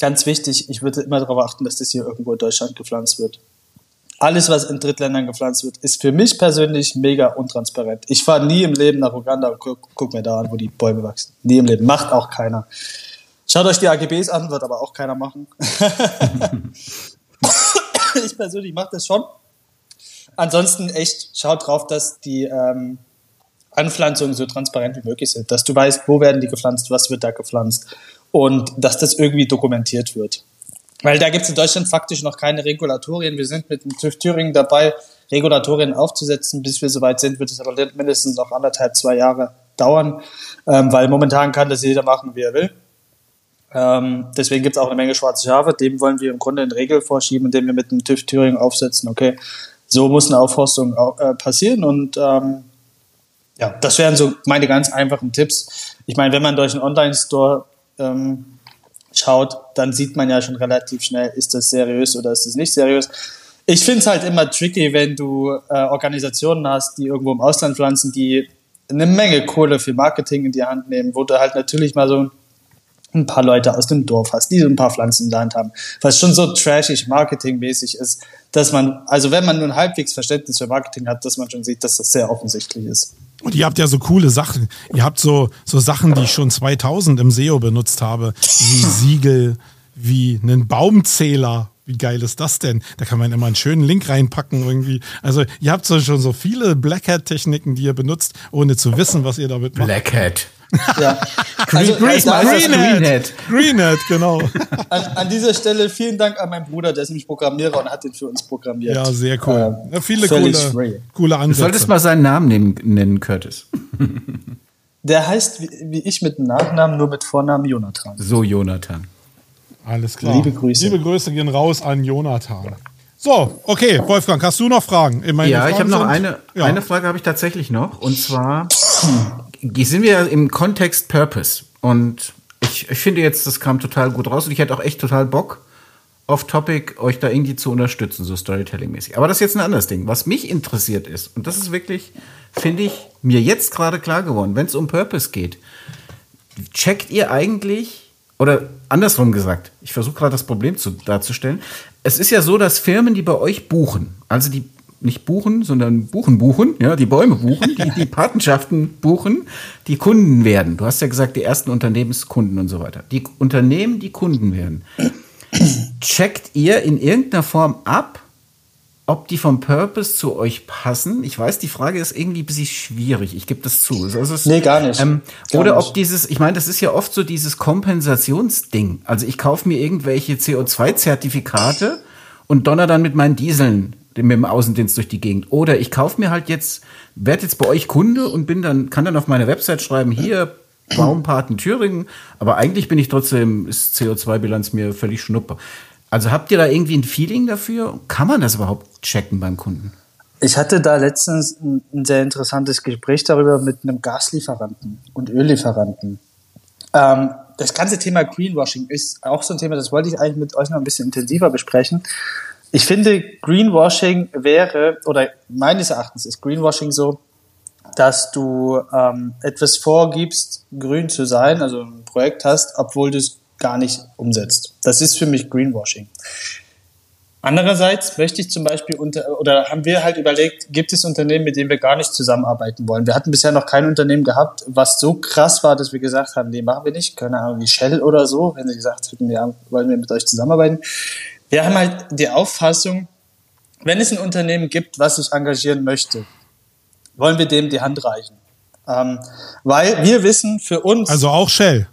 ganz wichtig, ich würde immer darauf achten, dass das hier irgendwo in Deutschland gepflanzt wird alles, was in Drittländern gepflanzt wird, ist für mich persönlich mega untransparent. Ich fahre nie im Leben nach Uganda und guck, guck, mir da an, wo die Bäume wachsen. Nie im Leben. Macht auch keiner. Schaut euch die AGBs an, wird aber auch keiner machen. *laughs* ich persönlich mache das schon. Ansonsten echt schaut drauf, dass die ähm, Anpflanzungen so transparent wie möglich sind. Dass du weißt, wo werden die gepflanzt, was wird da gepflanzt. Und dass das irgendwie dokumentiert wird. Weil da gibt es in Deutschland faktisch noch keine Regulatorien. Wir sind mit dem TÜV Thüringen dabei, Regulatorien aufzusetzen. Bis wir soweit sind, wird es aber mindestens noch anderthalb, zwei Jahre dauern, ähm, weil momentan kann das jeder machen, wie er will. Ähm, deswegen gibt es auch eine Menge schwarze Schafe. Dem wollen wir im Grunde in Regel vorschieben, indem wir mit dem TÜV Thüringen aufsetzen, okay, so muss eine Aufforstung äh, passieren und ähm, ja, das wären so meine ganz einfachen Tipps. Ich meine, wenn man durch einen Online-Store ähm, schaut, dann sieht man ja schon relativ schnell, ist das seriös oder ist das nicht seriös. Ich finde es halt immer tricky, wenn du äh, Organisationen hast, die irgendwo im Ausland pflanzen, die eine Menge Kohle für Marketing in die Hand nehmen, wo du halt natürlich mal so ein paar Leute aus dem Dorf hast, die so ein paar Pflanzen in der Hand haben, was schon so trashig marketingmäßig ist, dass man, also wenn man nun halbwegs Verständnis für Marketing hat, dass man schon sieht, dass das sehr offensichtlich ist. Und ihr habt ja so coole Sachen. Ihr habt so, so Sachen, die ich schon 2000 im SEO benutzt habe, wie *laughs* Siegel, wie einen Baumzähler. Wie geil ist das denn? Da kann man immer einen schönen Link reinpacken irgendwie. Also ihr habt so schon so viele Black Hat Techniken, die ihr benutzt, ohne zu wissen, was ihr damit macht. Black Hat. Ja. Also, Green, Green, Greenhead. Greenhead, genau. An, an, dieser Stelle vielen Dank an meinen Bruder, der ist nämlich Programmierer und hat den für uns programmiert. Ja, sehr cool. Ähm, ja, viele coole, coole Ansätze. Du solltest mal seinen Namen nehmen, nennen, Curtis. *laughs* Der heißt wie, wie ich mit Nachnamen, nur mit Vornamen Jonathan. So, Jonathan. Alles klar. Liebe Grüße. Liebe Grüße gehen raus an Jonathan. So, okay, Wolfgang, hast du noch Fragen? ja, Fragen ich habe noch eine, ja. eine Frage habe ich tatsächlich noch. Und zwar *clears throat* *clears throat* sind wir im Kontext Purpose. Und ich, ich finde jetzt, das kam total gut raus und ich hätte auch echt total Bock, off-topic euch da irgendwie zu unterstützen, so Storytelling-mäßig. Aber das ist jetzt ein anderes Ding. Was mich interessiert ist, und das ist wirklich, finde ich, mir jetzt gerade klar geworden, wenn es um Purpose geht, checkt ihr eigentlich, oder andersrum gesagt, ich versuche gerade das Problem zu, darzustellen, es ist ja so, dass Firmen, die bei euch buchen, also die nicht buchen, sondern buchen, buchen, ja, die Bäume buchen, die, die *laughs* Patenschaften buchen, die Kunden werden. Du hast ja gesagt, die ersten Unternehmenskunden und so weiter. Die Unternehmen, die Kunden werden. Checkt ihr in irgendeiner Form ab, ob die vom Purpose zu euch passen? Ich weiß, die Frage ist irgendwie ein bisschen schwierig. Ich gebe das zu. Also es, nee, gar nicht. Ähm, gar oder nicht. ob dieses, ich meine, das ist ja oft so dieses Kompensationsding. Also ich kaufe mir irgendwelche CO2-Zertifikate und donner dann mit meinen Dieseln mit dem Außendienst durch die Gegend. Oder ich kaufe mir halt jetzt, werde jetzt bei euch Kunde und bin dann, kann dann auf meine Website schreiben, hier, Baumpaten Thüringen, aber eigentlich bin ich trotzdem, ist CO2-Bilanz mir völlig schnupper. Also habt ihr da irgendwie ein Feeling dafür? Kann man das überhaupt checken beim Kunden? Ich hatte da letztens ein, ein sehr interessantes Gespräch darüber mit einem Gaslieferanten und Öllieferanten. Ähm, das ganze Thema Greenwashing ist auch so ein Thema, das wollte ich eigentlich mit euch noch ein bisschen intensiver besprechen. Ich finde, Greenwashing wäre, oder meines Erachtens ist Greenwashing so, dass du ähm, etwas vorgibst, grün zu sein, also ein Projekt hast, obwohl du es gar nicht umsetzt. Das ist für mich Greenwashing. Andererseits möchte ich zum Beispiel unter, oder haben wir halt überlegt, gibt es Unternehmen, mit denen wir gar nicht zusammenarbeiten wollen? Wir hatten bisher noch kein Unternehmen gehabt, was so krass war, dass wir gesagt haben, nee, machen wir nicht. Keine Ahnung, wie Shell oder so, wenn sie gesagt hätten, ja, wollen wir mit euch zusammenarbeiten. Wir haben halt die Auffassung, wenn es ein Unternehmen gibt, was sich engagieren möchte, wollen wir dem die Hand reichen. Ähm, weil wir wissen für uns. Also auch Shell.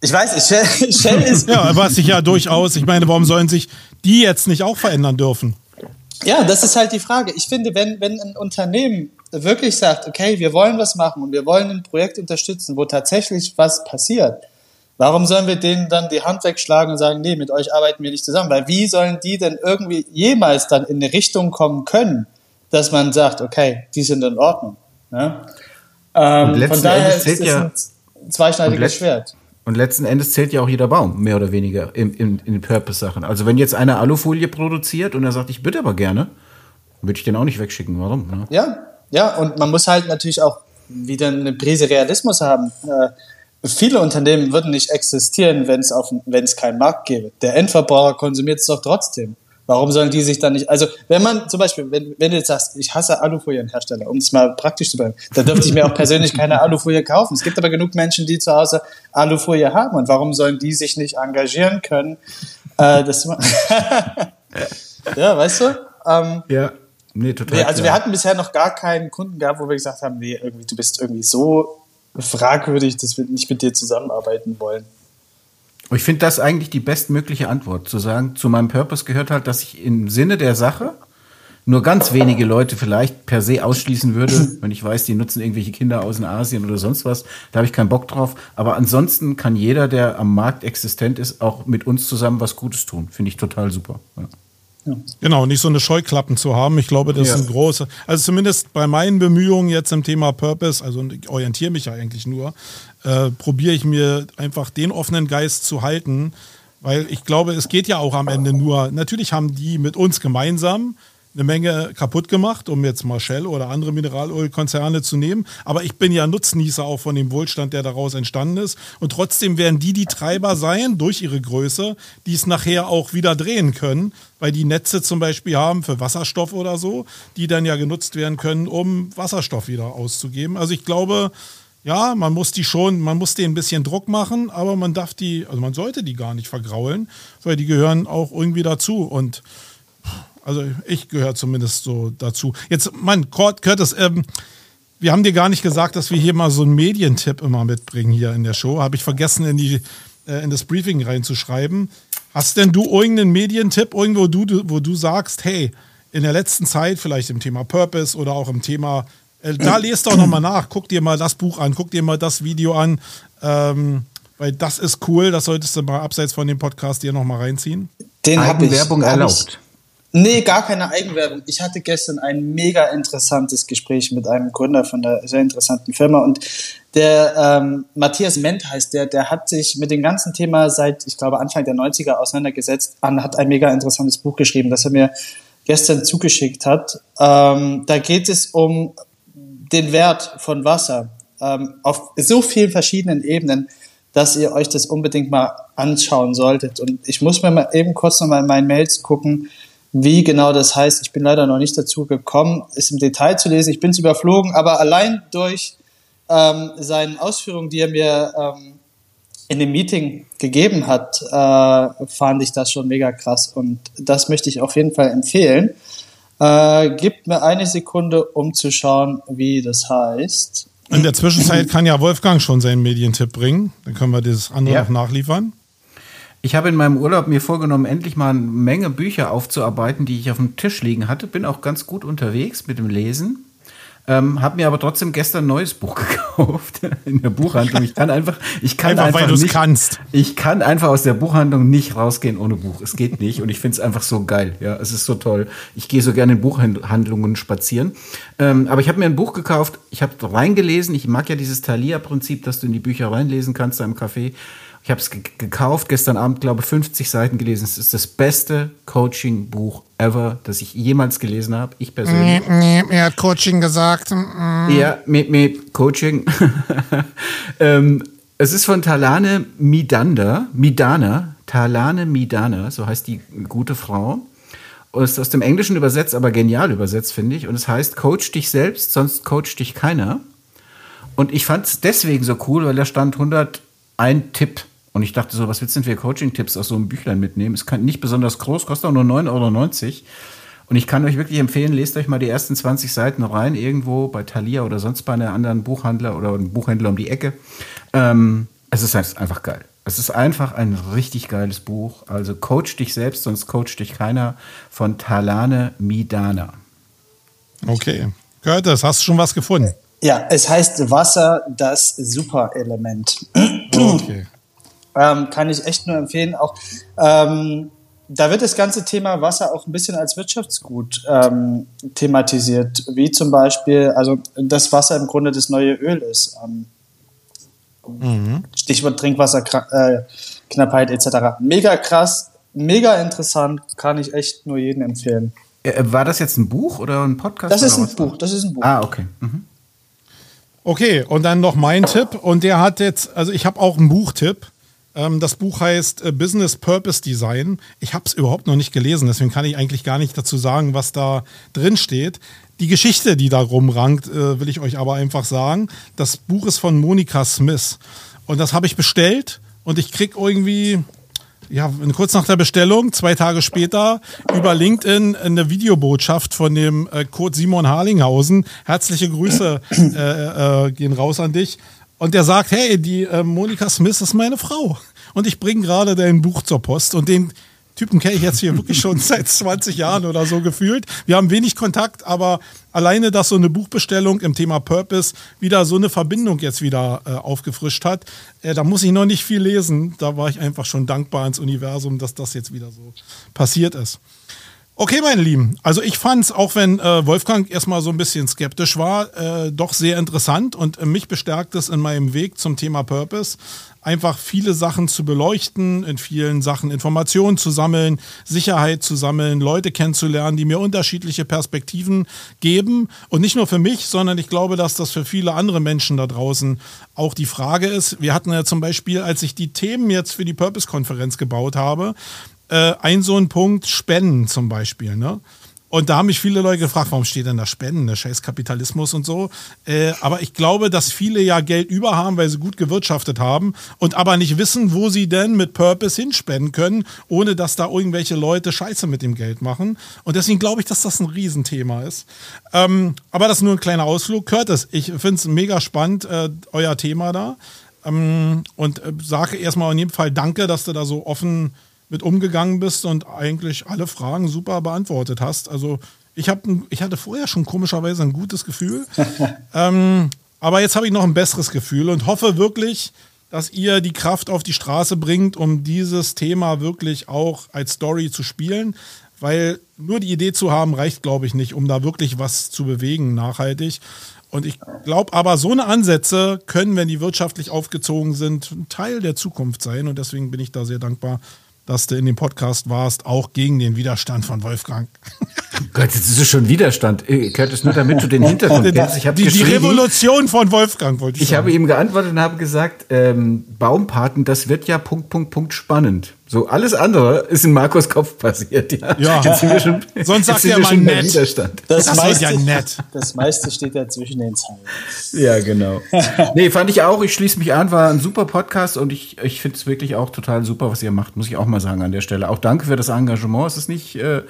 Ich weiß, *laughs* Shell, Shell ist. ja, was sich ja durchaus, ich meine, warum sollen sich die jetzt nicht auch verändern dürfen? Ja, das ist halt die Frage. Ich finde, wenn, wenn ein Unternehmen wirklich sagt, okay, wir wollen was machen und wir wollen ein Projekt unterstützen, wo tatsächlich was passiert, Warum sollen wir denen dann die Hand wegschlagen und sagen, nee, mit euch arbeiten wir nicht zusammen? Weil wie sollen die denn irgendwie jemals dann in eine Richtung kommen können, dass man sagt, okay, die sind in Ordnung. Ne? Ähm, von daher ist es ja, ein zweischneidiges Schwert. Und letzten Endes zählt ja auch jeder Baum, mehr oder weniger, in, in, in den Purpose-Sachen. Also wenn jetzt einer Alufolie produziert und er sagt, ich bitte aber gerne, würde ich den auch nicht wegschicken. Warum? Ne? Ja, ja, und man muss halt natürlich auch wieder eine Prise Realismus haben. Äh, viele Unternehmen würden nicht existieren, wenn es auf, wenn es keinen Markt gäbe. Der Endverbraucher konsumiert es doch trotzdem. Warum sollen die sich dann nicht, also wenn man zum Beispiel, wenn, wenn du jetzt sagst, ich hasse Alufolienhersteller, um es mal praktisch zu bleiben, dann dürfte ich mir auch persönlich keine Alufolie kaufen. Es gibt aber genug Menschen, die zu Hause Alufolie haben und warum sollen die sich nicht engagieren können? Äh, das *laughs* ja, weißt du? Ähm, ja. Nee, total. Nee, also klar. wir hatten bisher noch gar keinen Kunden gehabt, wo wir gesagt haben, nee, irgendwie, du bist irgendwie so fragwürdig, dass wir nicht mit dir zusammenarbeiten wollen. Ich finde das eigentlich die bestmögliche Antwort, zu sagen, zu meinem Purpose gehört halt, dass ich im Sinne der Sache nur ganz wenige Leute vielleicht per se ausschließen würde, *laughs* wenn ich weiß, die nutzen irgendwelche Kinder aus in Asien oder sonst was. Da habe ich keinen Bock drauf. Aber ansonsten kann jeder, der am Markt existent ist, auch mit uns zusammen was Gutes tun. Finde ich total super. Ja. Genau, nicht so eine Scheuklappen zu haben. Ich glaube, das ja. ist ein großer, also zumindest bei meinen Bemühungen jetzt im Thema Purpose, also ich orientiere mich ja eigentlich nur, äh, probiere ich mir einfach den offenen Geist zu halten, weil ich glaube, es geht ja auch am Ende nur, natürlich haben die mit uns gemeinsam eine Menge kaputt gemacht, um jetzt mal oder andere Mineralölkonzerne zu nehmen. Aber ich bin ja Nutznießer auch von dem Wohlstand, der daraus entstanden ist. Und trotzdem werden die die Treiber sein, durch ihre Größe, die es nachher auch wieder drehen können, weil die Netze zum Beispiel haben für Wasserstoff oder so, die dann ja genutzt werden können, um Wasserstoff wieder auszugeben. Also ich glaube, ja, man muss die schon, man muss denen ein bisschen Druck machen, aber man darf die, also man sollte die gar nicht vergraulen, weil die gehören auch irgendwie dazu. Und also ich gehöre zumindest so dazu. Jetzt, mein Curtis, ähm, wir haben dir gar nicht gesagt, dass wir hier mal so einen Medientipp immer mitbringen hier in der Show. Habe ich vergessen, in, die, äh, in das Briefing reinzuschreiben. Hast denn du irgendeinen Medientipp, irgendwo du, wo du sagst, hey, in der letzten Zeit, vielleicht im Thema Purpose oder auch im Thema, äh, da lest doch nochmal nach, guck dir mal das Buch an, guck dir mal das Video an, ähm, weil das ist cool, das solltest du mal abseits von dem Podcast dir nochmal reinziehen. Den habe ich. Werbung erlaubt. Nee, gar keine Eigenwerbung. Ich hatte gestern ein mega interessantes Gespräch mit einem Gründer von einer sehr interessanten Firma und der ähm, Matthias Ment heißt der, der hat sich mit dem ganzen Thema seit, ich glaube, Anfang der 90er auseinandergesetzt und hat ein mega interessantes Buch geschrieben, das er mir gestern zugeschickt hat. Ähm, da geht es um den Wert von Wasser ähm, auf so vielen verschiedenen Ebenen, dass ihr euch das unbedingt mal anschauen solltet. Und ich muss mir mal eben kurz nochmal in meinen Mails gucken, wie genau das heißt. Ich bin leider noch nicht dazu gekommen, es im Detail zu lesen. Ich bin es überflogen, aber allein durch ähm, seinen Ausführungen, die er mir ähm, in dem Meeting gegeben hat, äh, fand ich das schon mega krass. Und das möchte ich auf jeden Fall empfehlen. Äh, gibt mir eine Sekunde, um zu schauen, wie das heißt. In der Zwischenzeit kann ja Wolfgang schon seinen Medientipp bringen. Dann können wir das andere Ja. noch nachliefern. Ich habe in meinem Urlaub mir vorgenommen, endlich mal eine Menge Bücher aufzuarbeiten, die ich auf dem Tisch liegen hatte. Bin auch ganz gut unterwegs mit dem Lesen. Ähm, habe mir aber trotzdem gestern ein neues Buch *laughs* gekauft in der Buchhandlung. Ich kann einfach, ich kann Einfach, einfach, nicht, kannst. Ich kann einfach aus der Buchhandlung nicht rausgehen ohne Buch. Es geht nicht und ich finde es einfach so geil. Ja, es ist so toll. Ich gehe so gerne in Buchhandlungen spazieren. Ähm, aber ich habe mir ein Buch gekauft. Ich habe reingelesen. Ich mag ja dieses Thalia-Prinzip, dass du in die Bücher reinlesen kannst da im Café. Ich habe es ge gekauft, gestern Abend, glaube ich, 50 Seiten gelesen. Es ist das beste Coaching-Buch ever, das ich jemals gelesen habe. Ich persönlich. Nee, er hat Coaching gesagt. Ja, mit, mit Coaching. *laughs* ähm, es ist von Talane Midanda, Midana, Talane Midana, so heißt die gute Frau. Und es ist aus dem Englischen übersetzt, aber genial übersetzt, finde ich. Und es heißt, coach dich selbst, sonst coacht dich keiner. Und ich fand es deswegen so cool, weil da stand 101 Tipp. Und ich dachte so, was willst du denn für Coaching-Tipps aus so einem Büchlein mitnehmen? Es kann nicht besonders groß, kostet auch nur 9,90 Euro. Und ich kann euch wirklich empfehlen, lest euch mal die ersten 20 Seiten rein, irgendwo bei Thalia oder sonst bei einem anderen Buchhandler oder einem Buchhändler um die Ecke. Ähm, es ist halt einfach geil. Es ist einfach ein richtig geiles Buch. Also Coach dich selbst, sonst coacht dich keiner von Talane Midana. Okay. Curtis, hast du schon was gefunden? Ja, es heißt Wasser, das Superelement. Okay. Ähm, kann ich echt nur empfehlen. Auch ähm, da wird das ganze Thema Wasser auch ein bisschen als Wirtschaftsgut ähm, thematisiert, wie zum Beispiel, also das Wasser im Grunde das neue Öl ist. Ähm, Stichwort Trinkwasserknappheit etc. Mega krass, mega interessant, kann ich echt nur jedem empfehlen. Äh, war das jetzt ein Buch oder ein Podcast? Das ist ein? Buch, das ist ein Buch. Ah, okay. Mhm. Okay, und dann noch mein Tipp. Und der hat jetzt, also ich habe auch einen Buchtipp. Ähm, das Buch heißt äh, Business Purpose Design. Ich habe es überhaupt noch nicht gelesen, deswegen kann ich eigentlich gar nicht dazu sagen, was da drin steht. Die Geschichte, die da rumrankt, äh, will ich euch aber einfach sagen. Das Buch ist von Monika Smith. Und das habe ich bestellt und ich krieg irgendwie, ja, kurz nach der Bestellung, zwei Tage später, über LinkedIn eine Videobotschaft von dem äh, Kurt Simon Harlinghausen. Herzliche Grüße äh, äh, gehen raus an dich. Und der sagt, hey, die äh, Monika Smith ist meine Frau. Und ich bringe gerade dein Buch zur Post. Und den Typen kenne ich jetzt hier wirklich schon *laughs* seit 20 Jahren oder so gefühlt. Wir haben wenig Kontakt, aber alleine, dass so eine Buchbestellung im Thema Purpose wieder so eine Verbindung jetzt wieder äh, aufgefrischt hat, äh, da muss ich noch nicht viel lesen. Da war ich einfach schon dankbar ins Universum, dass das jetzt wieder so passiert ist. Okay, meine Lieben. Also ich fand es, auch wenn äh, Wolfgang erstmal so ein bisschen skeptisch war, äh, doch sehr interessant und äh, mich bestärkt es in meinem Weg zum Thema Purpose, einfach viele Sachen zu beleuchten, in vielen Sachen Informationen zu sammeln, Sicherheit zu sammeln, Leute kennenzulernen, die mir unterschiedliche Perspektiven geben. Und nicht nur für mich, sondern ich glaube, dass das für viele andere Menschen da draußen auch die Frage ist. Wir hatten ja zum Beispiel, als ich die Themen jetzt für die Purpose-Konferenz gebaut habe, äh, ein so ein Punkt Spenden zum Beispiel. Ne? Und da haben mich viele Leute gefragt, warum steht denn da Spenden, der scheiß Kapitalismus und so. Äh, aber ich glaube, dass viele ja Geld über haben, weil sie gut gewirtschaftet haben und aber nicht wissen, wo sie denn mit Purpose hinspenden können, ohne dass da irgendwelche Leute Scheiße mit dem Geld machen. Und deswegen glaube ich, dass das ein Riesenthema ist. Ähm, aber das ist nur ein kleiner Ausflug. Curtis, ich finde es mega spannend, äh, euer Thema da. Ähm, und äh, sage erstmal in jedem Fall Danke, dass du da so offen mit umgegangen bist und eigentlich alle Fragen super beantwortet hast. Also ich, hab, ich hatte vorher schon komischerweise ein gutes Gefühl. *laughs* ähm, aber jetzt habe ich noch ein besseres Gefühl und hoffe wirklich, dass ihr die Kraft auf die Straße bringt, um dieses Thema wirklich auch als Story zu spielen. weil nur die Idee zu haben reicht, glaube ich, nicht, um da wirklich was zu bewegen nachhaltig. Und ich glaube aber, so eine Ansätze können, wenn die wirtschaftlich aufgezogen sind, ein Teil der Zukunft sein. Und deswegen bin ich da sehr dankbar, dass du in dem Podcast warst, auch gegen den Widerstand von Wolfgang. *laughs* Gott, jetzt ist es schon Widerstand. Äh, Curtis, nur damit du den *laughs* Hintergrund kennst. Ich die, die Revolution von Wolfgang wollte ich Ich sagen. habe ihm geantwortet und habe gesagt, ähm, Baumpaten, das wird ja Punkt, Punkt, Punkt spannend. So, alles andere ist in Markus Kopf passiert, ja. Ja, Jetzt sind wir schon, *laughs* sonst sagt er wir mal nett. Widerstand. Das, Das meiste, ja nett. das meiste steht ja zwischen den Zeilen. Ja, genau. Nee, fand ich auch. Ich schließe mich an. War ein super Podcast und ich, ich finde es wirklich auch total super, was ihr macht, muss ich auch mal sagen an der Stelle. Auch danke für das Engagement. Es ist nicht äh,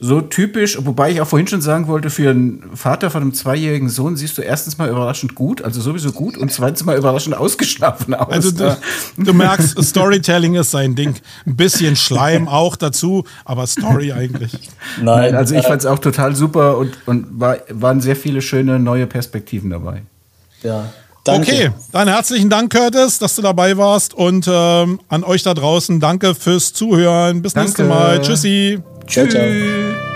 so typisch, wobei ich auch vorhin schon sagen wollte, für einen Vater von einem zweijährigen Sohn siehst du erstens mal überraschend gut, also sowieso gut, und zweitens mal überraschend ausgeschlafen aus. Also du, du merkst, Storytelling ist sein Ding. Ein bisschen Schleim auch dazu, aber Story eigentlich. Nein, also ich äh, fand es auch total super und, und war, waren sehr viele schöne neue Perspektiven dabei. Ja. Danke. Okay, dann herzlichen Dank, Curtis, dass du dabei warst und ähm, an euch da draußen danke fürs Zuhören. Bis nächstes Danke. Mal. Tschüssi. 啾啾。